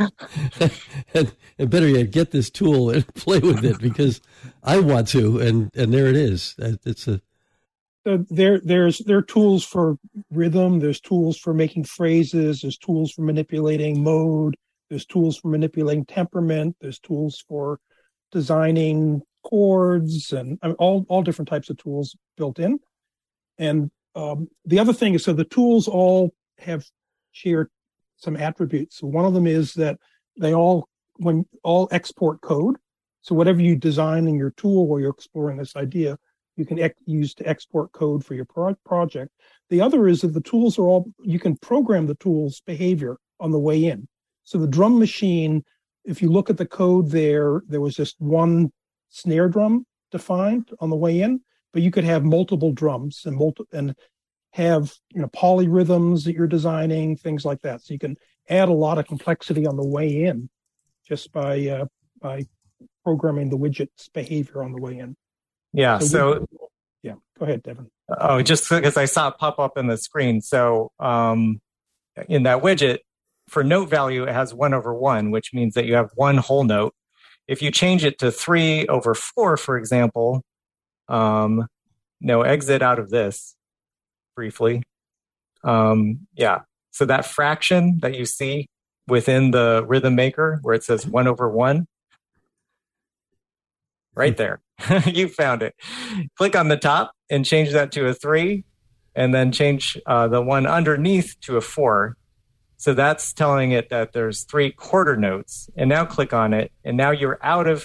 *laughs* and, and better yet, get this tool and *laughs* play with it because I want to, and and there it is. Uh, it's a so there there's there are tools for rhythm. There's tools for making phrases. There's tools for manipulating mode. There's tools for manipulating temperament. There's tools for designing chords and I mean, all all different types of tools built in. And um, the other thing is, so the tools all have share some attributes. So one of them is that they all when all export code. So whatever you design in your tool or you're exploring this idea, you can ex- use to export code for your pro- project. The other is that the tools are all you can program the tools behavior on the way in. So the drum machine, if you look at the code there, there was just one snare drum defined on the way in, but you could have multiple drums and multi and have you know polyrhythms that you're designing, things like that. So you can add a lot of complexity on the way in just by uh, by programming the widget's behavior on the way in. Yeah. So, so yeah, go ahead, Devin. Oh, just because I saw it pop up in the screen. So um, in that widget, for note value, it has one over one, which means that you have one whole note if you change it to three over four, for example, um, no, exit out of this briefly. Um, yeah. So that fraction that you see within the rhythm maker where it says one over one, right there, *laughs* you found it. Click on the top and change that to a three, and then change uh, the one underneath to a four. So that's telling it that there's three quarter notes. And now click on it. And now you're out of,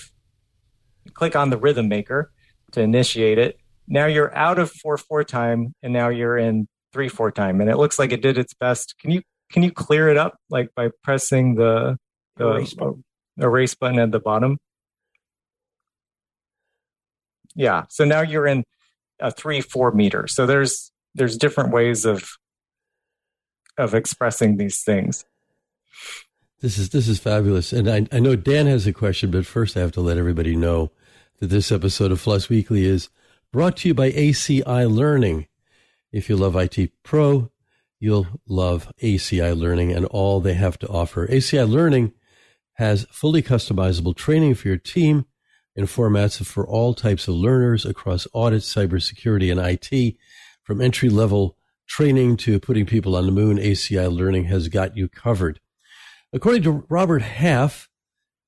click on the rhythm maker to initiate it. Now you're out of 4 4 time and now you're in 3 4 time. And it looks like it did its best. Can you can you clear it up like by pressing the, the erase, button. erase button at the bottom? Yeah. So now you're in a 3 4 meter. So there's there's different ways of of expressing these things. This is this is fabulous, and I, I know Dan has a question, but first I have to let everybody know that this episode of Floss Weekly is brought to you by ACI Learning. If you love IT Pro, you'll love ACI Learning and all they have to offer. ACI Learning has fully customizable training for your team in formats for all types of learners across audit, cybersecurity, and IT, from entry level training to putting people on the moon, ACI Learning has got you covered. According to Robert Half,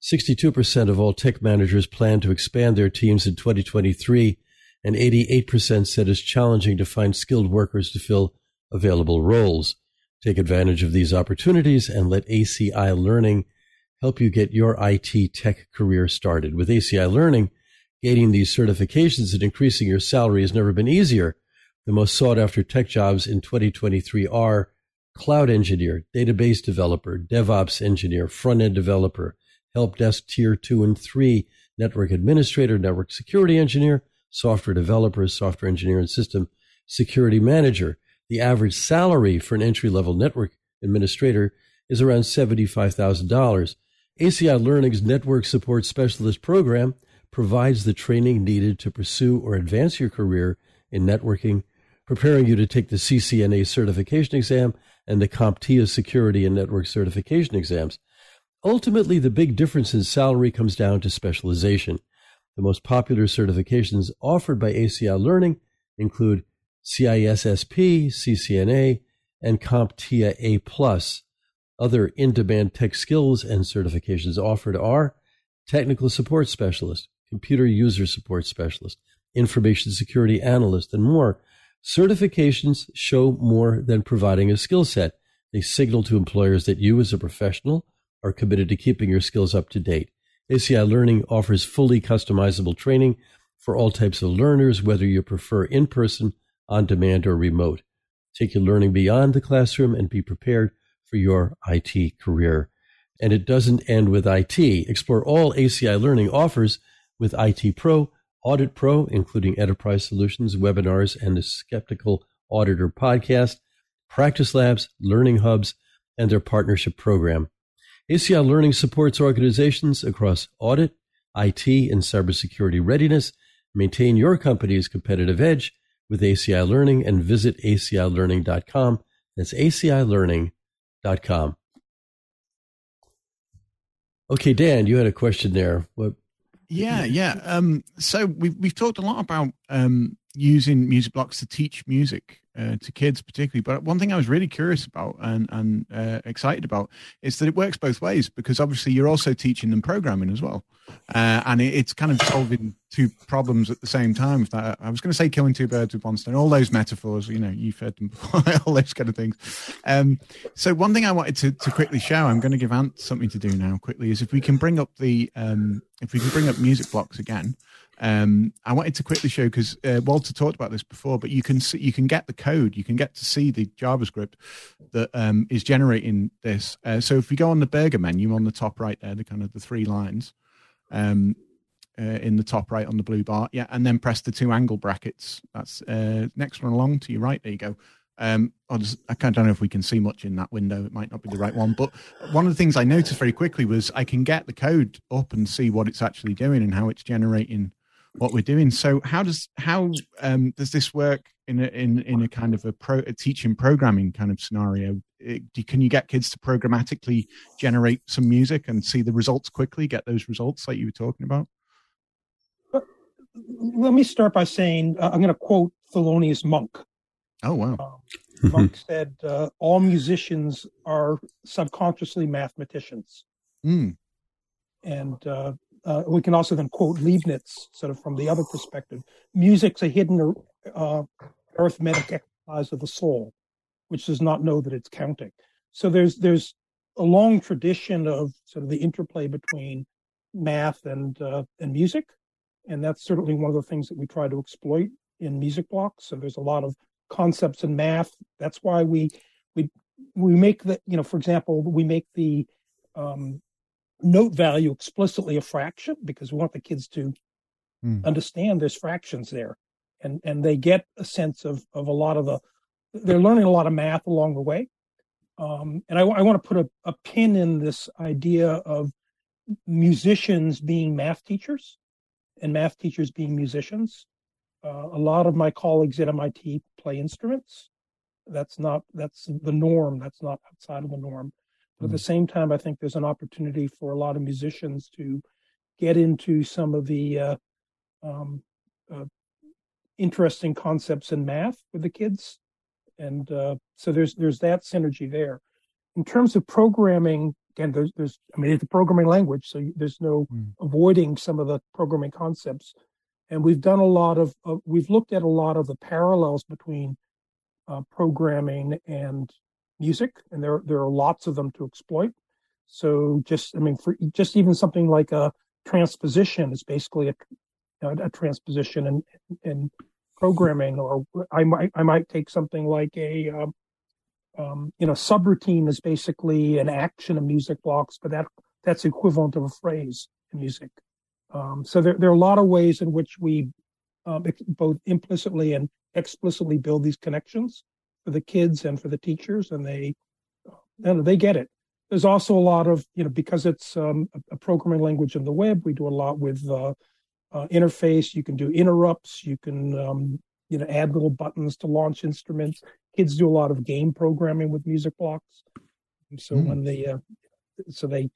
62% of all tech managers plan to expand their teams in 2023, and 88% said it's challenging to find skilled workers to fill available roles. Take advantage of these opportunities and let ACI Learning help you get your IT tech career started. With ACI Learning, gaining these certifications and increasing your salary has never been easier. The most sought after tech jobs in 2023 are cloud engineer, database developer, DevOps engineer, front end developer, help desk tier two and three, network administrator, network security engineer, software developer, software engineer, and system security manager. The average salary for an entry level network administrator is around $75,000. ACI Learning's Network Support Specialist program provides the training needed to pursue or advance your career in networking preparing you to take the CCNA certification exam and the CompTIA security and network certification exams. Ultimately, the big difference in salary comes down to specialization. The most popular certifications offered by ACI Learning include CISSP, CCNA, and CompTIA A+. Other in-demand tech skills and certifications offered are Technical Support Specialist, Computer User Support Specialist, Information Security Analyst, and more. Certifications show more than providing a skill set. They signal to employers that you, as a professional, are committed to keeping your skills up to date. ACI Learning offers fully customizable training for all types of learners, whether you prefer in person, on demand, or remote. Take your learning beyond the classroom and be prepared for your IT career. And it doesn't end with IT. Explore all ACI Learning offers with IT Pro, Audit Pro, including enterprise solutions, webinars, and the Skeptical Auditor podcast, practice labs, learning hubs, and their partnership program. ACI Learning supports organizations across audit, IT, and cybersecurity readiness. Maintain your company's competitive edge with ACI Learning and visit acilearning.com. That's acilearning.com. Okay, Dan, you had a question there. What? Yeah, yeah. Um, so we've we've talked a lot about um, using music blocks to teach music uh, to kids particularly but one thing i was really curious about and, and uh, excited about is that it works both ways because obviously you're also teaching them programming as well. Uh, and it, it's kind of solving two problems at the same time that, i was going to say killing two birds with one stone all those metaphors you know you've heard them before *laughs* all those kind of things. Um, so one thing i wanted to, to quickly show i'm going to give ant something to do now quickly is if we can bring up the um, if we can bring up music blocks again um, I wanted to quickly show because uh, Walter talked about this before, but you can see, you can get the code, you can get to see the JavaScript that um, is generating this. Uh, so if we go on the burger menu on the top right there, the kind of the three lines um, uh, in the top right on the blue bar, yeah, and then press the two angle brackets. That's uh, next one along to your right. There you go. Um, just, I don't know if we can see much in that window. It might not be the right one, but one of the things I noticed very quickly was I can get the code up and see what it's actually doing and how it's generating what we're doing. So how does how um, does this work in a, in in a kind of a, pro, a teaching programming kind of scenario? It, can you get kids to programmatically generate some music and see the results quickly? Get those results like you were talking about. Let me start by saying uh, I'm going to quote Thelonious Monk. Oh wow! Um, Monk *laughs* said, uh, "All musicians are subconsciously mathematicians." Mm. And uh, uh, we can also then quote Leibniz, sort of from the other perspective. Music's a hidden uh, arithmetic exercise of the soul, which does not know that it's counting. So there's there's a long tradition of sort of the interplay between math and uh, and music, and that's certainly one of the things that we try to exploit in music blocks. So there's a lot of concepts in math. That's why we we we make the you know, for example, we make the um, note value explicitly a fraction because we want the kids to mm. understand there's fractions there. And and they get a sense of of a lot of the they're learning a lot of math along the way. Um, and I, I want to put a, a pin in this idea of musicians being math teachers and math teachers being musicians. Uh, a lot of my colleagues at mit play instruments. That's not that's the norm. That's not outside of the norm but at the mm. same time, I think there's an opportunity for a lot of musicians to get into some of the uh, um, uh, interesting concepts in math with the kids, and uh, so there's there's that synergy there. In terms of programming, again, there's there's I mean it's a programming language, so there's no mm. avoiding some of the programming concepts. And we've done a lot of we've looked at a lot of the parallels between uh, programming and music, and there there are lots of them to exploit. So just I mean, for just even something like a transposition is basically a you know, a transposition in in programming, or I might I might take something like a um, um, you know subroutine is basically an action of music blocks, but that that's equivalent of a phrase in music. Um, so there there are a lot of ways in which we um, both implicitly and explicitly build these connections for the kids and for the teachers, and they and they get it. There's also a lot of you know because it's um, a programming language in the web. We do a lot with uh, uh, interface. You can do interrupts. You can um, you know add little buttons to launch instruments. Kids do a lot of game programming with music blocks. And so mm. when they uh, so they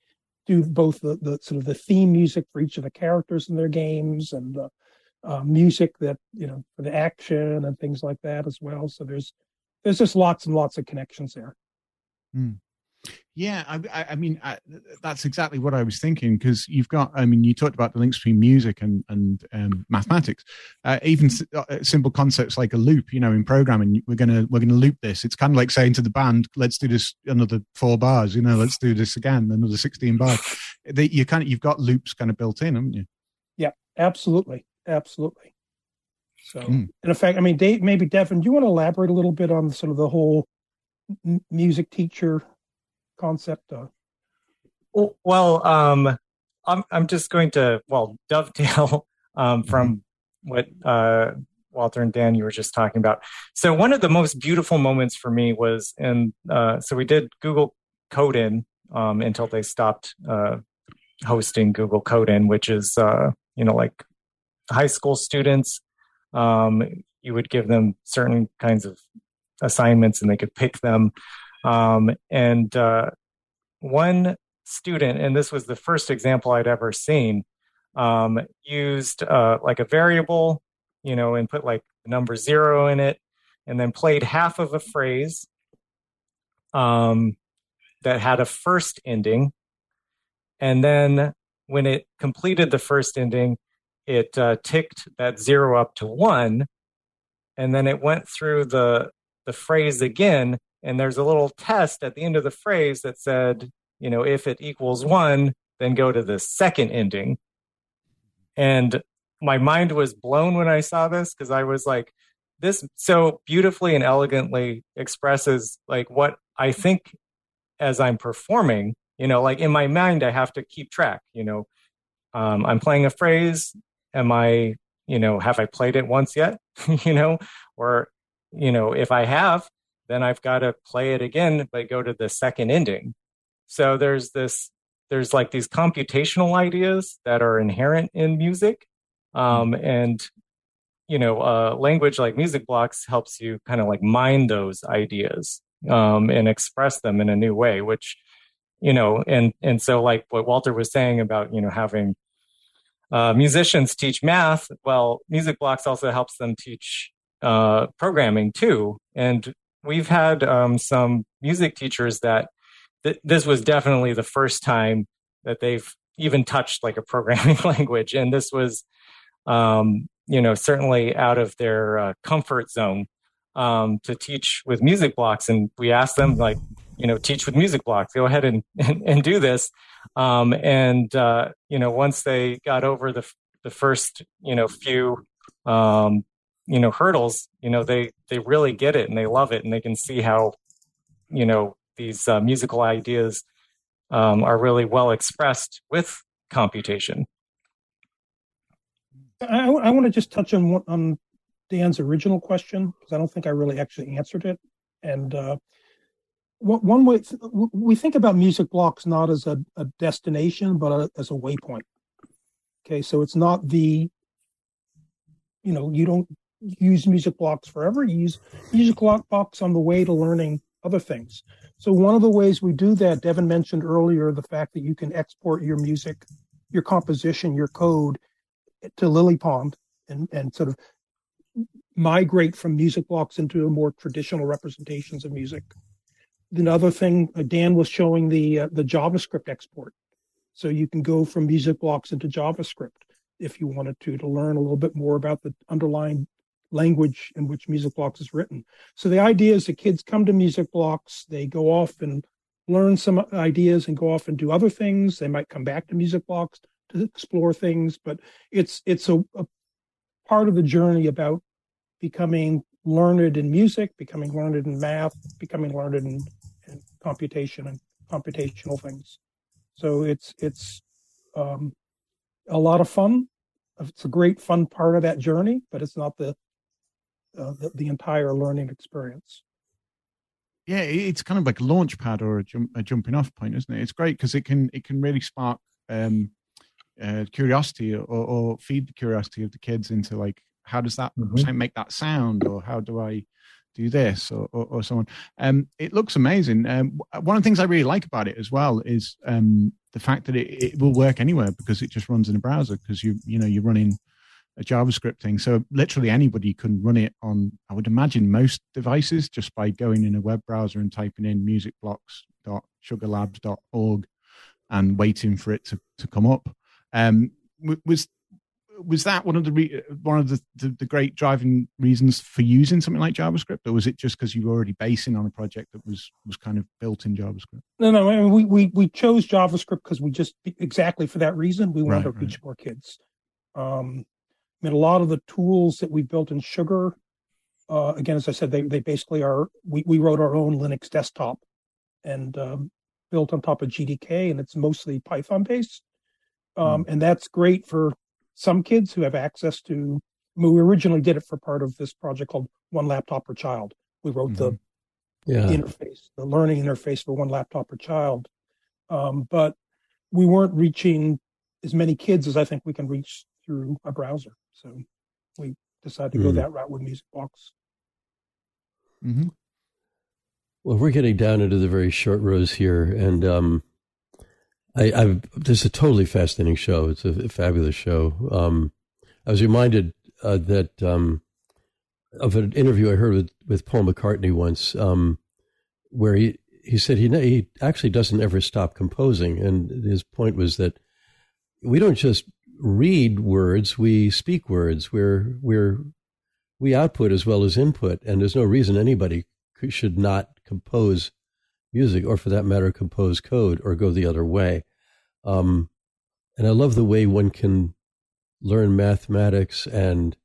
do both the, the sort of the theme music for each of the characters in their games and the uh, music that you know for the action and things like that as well. So there's there's just lots and lots of connections there. Mm. Yeah, I, I mean I, that's exactly what I was thinking because you've got. I mean, you talked about the links between music and and um, mathematics. Uh, even uh, simple concepts like a loop. You know, in programming, we're gonna we're gonna loop this. It's kind of like saying to the band, "Let's do this another four bars." You know, let's do this again, another sixteen bars. They, you kind of you've got loops kind of built in, haven't you? Yeah, absolutely absolutely. So, mm. in effect, I mean, Dave, maybe Devin, do you want to elaborate a little bit on sort of the whole m- music teacher concept? Uh? Well, um, I'm I'm just going to well dovetail *laughs* um, from mm-hmm. what uh, Walter and Dan you were just talking about. So one of the most beautiful moments for me was in uh, so we did Google Code um, until they stopped uh, hosting Google Code which is uh, you know like high school students. Um, you would give them certain kinds of assignments and they could pick them. Um, and uh, one student, and this was the first example I'd ever seen, um, used uh, like a variable, you know, and put like number zero in it, and then played half of a phrase um, that had a first ending. And then when it completed the first ending, it uh, ticked that zero up to one. And then it went through the, the phrase again. And there's a little test at the end of the phrase that said, you know, if it equals one, then go to the second ending. And my mind was blown when I saw this because I was like, this so beautifully and elegantly expresses like what I think as I'm performing. You know, like in my mind, I have to keep track. You know, um, I'm playing a phrase. Am I, you know, have I played it once yet? *laughs* you know, or, you know, if I have, then I've got to play it again, but go to the second ending. So there's this, there's like these computational ideas that are inherent in music. Um, mm-hmm. and, you know, uh, language like music blocks helps you kind of like mine those ideas, um, and express them in a new way, which, you know, and, and so like what Walter was saying about, you know, having, uh, musicians teach math. Well, music blocks also helps them teach, uh, programming too. And we've had, um, some music teachers that th- this was definitely the first time that they've even touched like a programming *laughs* language, and this was, um, you know, certainly out of their uh, comfort zone um, to teach with music blocks. And we asked them like, you know, teach with music blocks. Go ahead and *laughs* and, and do this. Um, and uh, you know, once they got over the the first you know few um, you know hurdles, you know, they they really get it and they love it and they can see how you know these uh, musical ideas um, are really well expressed with computation. I, I want to just touch on on Dan's original question because I don't think I really actually answered it. And uh, one way we think about music blocks not as a, a destination, but a, as a waypoint. Okay, so it's not the, you know, you don't use music blocks forever. You use music block blocks on the way to learning other things. So one of the ways we do that, Devin mentioned earlier, the fact that you can export your music, your composition, your code to LilyPond and, and sort of migrate from music blocks into more traditional representations of music. Another thing, uh, Dan was showing the uh, the JavaScript export. So you can go from music blocks into JavaScript if you wanted to, to learn a little bit more about the underlying language in which music blocks is written. So the idea is that kids come to music blocks, they go off and learn some ideas and go off and do other things. They might come back to music blocks to explore things, but it's it's a, a part of the journey about becoming learned in music, becoming learned in math, becoming learned in, in computation and computational things. So it's it's um, a lot of fun. It's a great fun part of that journey, but it's not the uh, the, the, entire learning experience. Yeah, it's kind of like a launch pad or a, jump, a jumping off point, isn't it? It's great because it can it can really spark um, uh, curiosity or, or, feed the curiosity of the kids into like how does that mm-hmm. make that sound or how do I do this or, or, or so on. Um, it looks amazing. Um, one of the things I really like about it as well is um, the fact that it, it, will work anywhere because it just runs in a browser because you you know you're running a JavaScript thing. So literally anybody can run it on, I would imagine, most devices just by going in a web browser and typing in musicblocks.sugarlabs.org and waiting for it to, to come up. Um, was was that one of the re- one of the, the, the, great driving reasons for using something like JavaScript, or was it just because you were already basing on a project that was was kind of built in JavaScript? No, no. I mean, we we we chose JavaScript because we just exactly for that reason we wanted right, to reach right. more kids. Um, I mean, a lot of the tools that we built in Sugar, uh, again, as I said, they they basically are. We we wrote our own Linux desktop, and um, built on top of GDK, and it's mostly Python based. Um, mm. And that's great for some kids who have access to. I mean, we originally did it for part of this project called One Laptop Per Child. We wrote mm-hmm. the, yeah. interface, the learning interface for One Laptop Per Child, um, but we weren't reaching as many kids as I think we can reach through a browser. So we decided to mm. go that route with Music Blocks. Mm-hmm. Well, we're getting down into the very short rows here, and um, I, I've this is a totally fascinating show. It's a, fabulous show. Um, I was reminded uh, that um, of an interview I heard with, with Paul McCartney once, um, where he he said he he actually doesn't ever stop composing, and his point was that we don't just read words; we speak words. We're we're we output as well as input, and there's no reason anybody should not compose music, or for that matter, compose code, or go the other way. Um, and I love the way one can learn mathematics and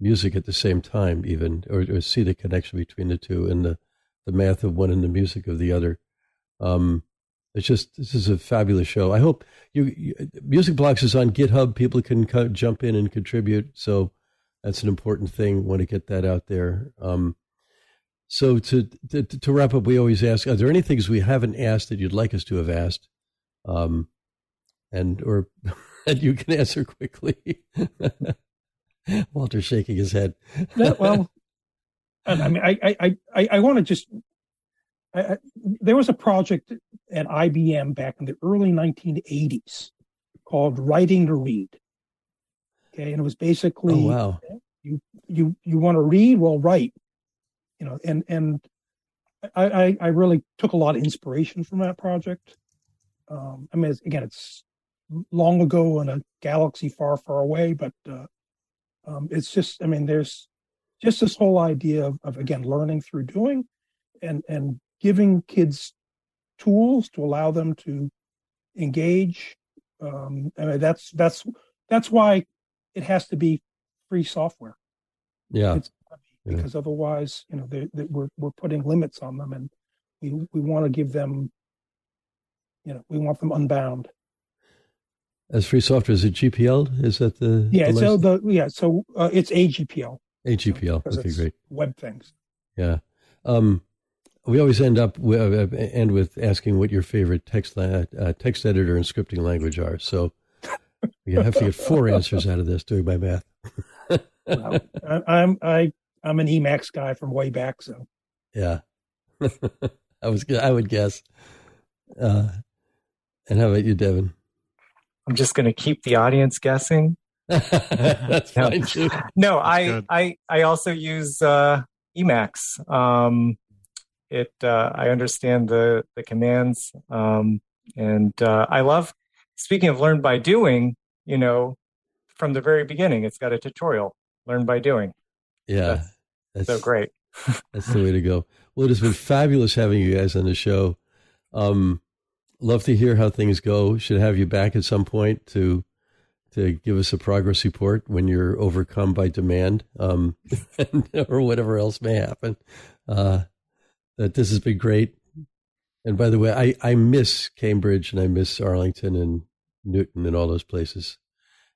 music at the same time, even, or, or see the connection between the two and the, the math of one and the music of the other. Um, it's just this is a fabulous show. I hope you, you Music Blocks is on GitHub. People can co- jump in and contribute. So that's an important thing. Want to get that out there. Um, so to, to, to wrap up, we always ask: Are there any things we haven't asked that you'd like us to have asked? Um, and or *laughs* and you can answer quickly. *laughs* Walter shaking his head. yeah, well, *laughs* I mean, I I I, I want to just. I, there was a project at IBM back in the early 1980s called Writing to Read. Okay, and it was basically, oh, wow. you you you want to read, well, write you know, and and I, I really took a lot of inspiration from that project. Um, I mean, again, it's long ago in a galaxy far, far away, but uh, um, it's just, I mean, there's just this whole idea of, of again learning through doing, and and giving kids tools to allow them to engage. Um, I mean, that's that's that's why it has to be free software. Yeah, it's, because yeah. otherwise, you know, they, they, we're we're putting limits on them, and we we want to give them, you know, we want them unbound. As free software, is it GPL? Is that the yeah? The so the yeah, so uh, it's AGPL. AGPL. So, okay, great. Web things. Yeah. Um, we always end up with, uh, end with asking what your favorite text uh, text editor and scripting language are. So we have to get four *laughs* answers out of this doing my math. *laughs* well, I, I'm I I'm an Emacs guy from way back, so yeah, *laughs* I was I would guess. Uh, and how about you, Devin? I'm just going to keep the audience guessing. *laughs* That's fine too. No, That's I good. I I also use uh, Emacs. Um, it uh, I understand the the commands, um, and uh, I love. Speaking of learn by doing, you know, from the very beginning, it's got a tutorial. Learn by doing. Yeah, That's, that's so great. *laughs* that's the way to go. Well, it has been fabulous having you guys on the show. Um, love to hear how things go. Should have you back at some point to to give us a progress report when you're overcome by demand um, *laughs* or whatever else may happen. Uh, that this has been great. And by the way, I, I miss Cambridge and I miss Arlington and Newton and all those places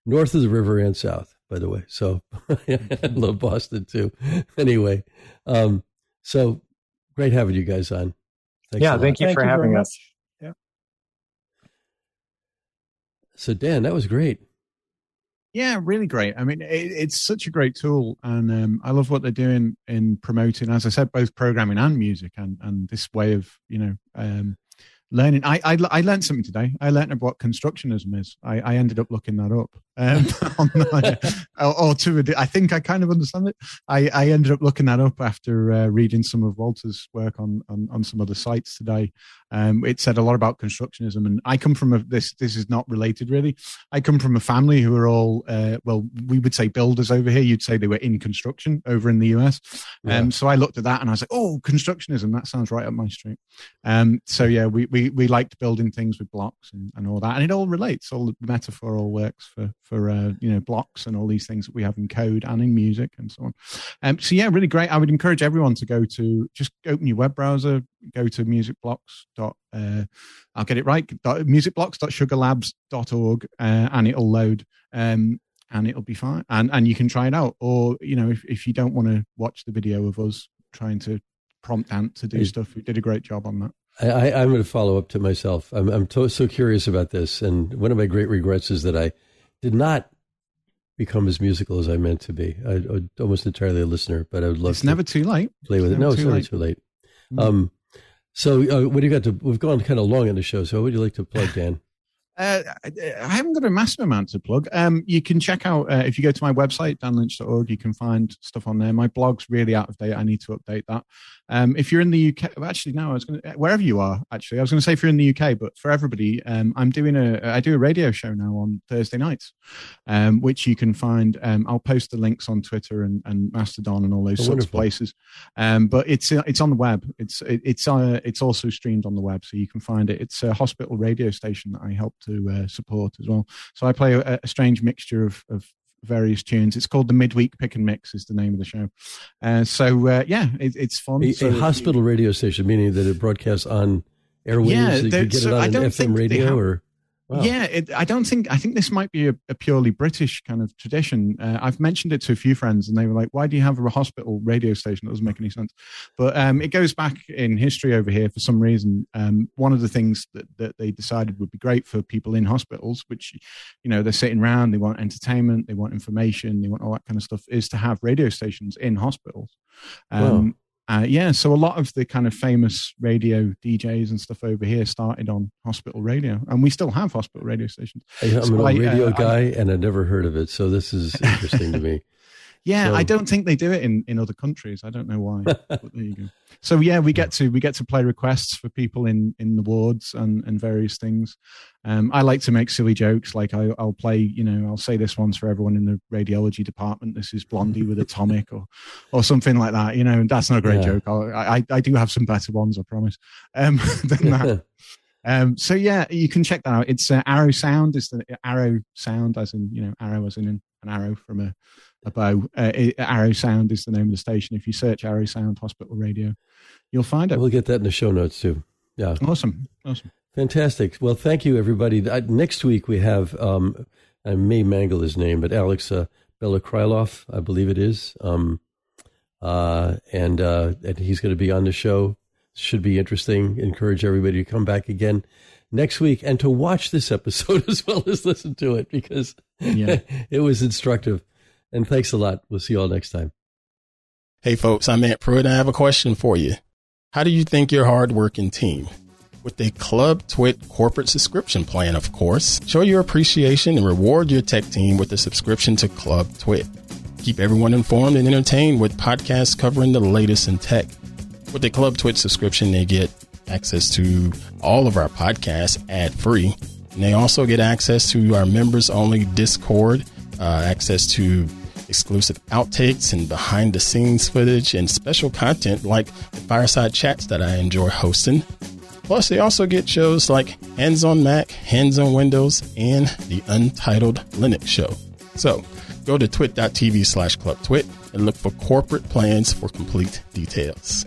north of the river and south by the way. So *laughs* I love Boston too. Anyway, um, so great having you guys on. Thanks yeah, thank you thank for you having us. Yeah. So Dan, that was great. Yeah, really great. I mean, it, it's such a great tool, and um, I love what they're doing in promoting, as I said, both programming and music, and and this way of you know um, learning. I, I, I learned something today. I learned what constructionism is. I, I ended up looking that up. Um, or, or to I think I kind of understand it. I, I ended up looking that up after uh, reading some of Walter's work on, on, on some other sites today. Um, it said a lot about constructionism, and I come from a this. This is not related really. I come from a family who are all uh, well, we would say builders over here. You'd say they were in construction over in the US. Yeah. Um, so I looked at that and I was like, oh, constructionism. That sounds right up my street. Um, so yeah, we, we we liked building things with blocks and, and all that, and it all relates. All the metaphor all works for for uh, you know blocks and all these things that we have in code and in music and so on. Um, so yeah, really great. I would encourage everyone to go to just open your web browser, go to musicblocks. Dot, uh, I'll get it right. musicblocks.sugarlabs.org, uh, and it'll load. Um, and it'll be fine, and and you can try it out. Or you know, if if you don't want to watch the video of us trying to prompt Ant to do stuff, we did a great job on that. I, am going to follow up to myself. I'm, I'm to, so curious about this, and one of my great regrets is that I did not become as musical as I meant to be. I, am almost entirely a listener, but I would love. It's never too late. Play with it's it. No, it's never too late. Mm-hmm. Um, so, uh, what do you got to? We've gone kind of long on the show. So, what would you like to plug, Dan? Uh, I haven't got a massive amount to plug. Um, you can check out uh, if you go to my website danlynch.org. You can find stuff on there. My blog's really out of date. I need to update that. Um, if you're in the UK, actually, no, I was going to wherever you are. Actually, I was going to say if you're in the UK, but for everybody, um, I'm doing a I do a radio show now on Thursday nights, um, which you can find. Um, I'll post the links on Twitter and, and Mastodon and all those oh, sorts wonderful. of places. Um, but it's uh, it's on the web. It's it, it's uh, it's also streamed on the web, so you can find it. It's a hospital radio station that I help to uh, support as well. So I play a, a strange mixture of, of various tunes. It's called the Midweek Pick and Mix is the name of the show. Uh, so uh, yeah, it, it's fun. A, so a hospital you, radio station, meaning that it broadcasts on airwaves. Yeah, you get so it on an FM radio have, or Wow. Yeah, it, I don't think I think this might be a, a purely British kind of tradition. Uh, I've mentioned it to a few friends, and they were like, "Why do you have a hospital radio station? That doesn't make any sense." But um, it goes back in history over here for some reason. Um, one of the things that, that they decided would be great for people in hospitals, which you know they're sitting around, they want entertainment, they want information, they want all that kind of stuff, is to have radio stations in hospitals. Um, wow. Uh, yeah, so a lot of the kind of famous radio DJs and stuff over here started on hospital radio, and we still have hospital radio stations. I'm so an radio uh, guy, I, and I never heard of it, so this is interesting to me. *laughs* Yeah, so. I don't think they do it in, in other countries. I don't know why. but *laughs* there you go. So yeah, we get to we get to play requests for people in in the wards and and various things. Um, I like to make silly jokes, like I, will play, you know, I'll say this one's for everyone in the radiology department. This is Blondie with Atomic, or or something like that. You know, that's not a great yeah. joke. I'll, I I do have some better ones, I promise. Um, *laughs* than that. *laughs* Um, so yeah, you can check that out. It's uh, Arrow Sound. Is the Arrow Sound, as in you know, arrow as in an arrow from a a bow. Uh, Arrow Sound is the name of the station. If you search Arrow Sound Hospital Radio, you'll find it. We'll get that in the show notes too. Yeah. Awesome. Awesome. Fantastic. Well, thank you, everybody. Uh, next week we have, um, I may mangle his name, but Alex uh, Krylov, I believe it is. Um, uh, and, uh, and he's going to be on the show. Should be interesting. Encourage everybody to come back again next week and to watch this episode *laughs* as well as listen to it because yeah. *laughs* it was instructive. And thanks a lot. We'll see you all next time. Hey, folks, I'm Matt Pruitt. I have a question for you. How do you think your hardworking team, with a Club Twit corporate subscription plan, of course, show your appreciation and reward your tech team with a subscription to Club Twit? Keep everyone informed and entertained with podcasts covering the latest in tech. With the Club Twit subscription, they get access to all of our podcasts ad free. And they also get access to our members only Discord, uh, access to exclusive outtakes and behind the scenes footage and special content like the fireside chats that I enjoy hosting. Plus, they also get shows like Hands on Mac, Hands on Windows, and the Untitled Linux Show. So, go to twit.tv slash clubtwit and look for corporate plans for complete details.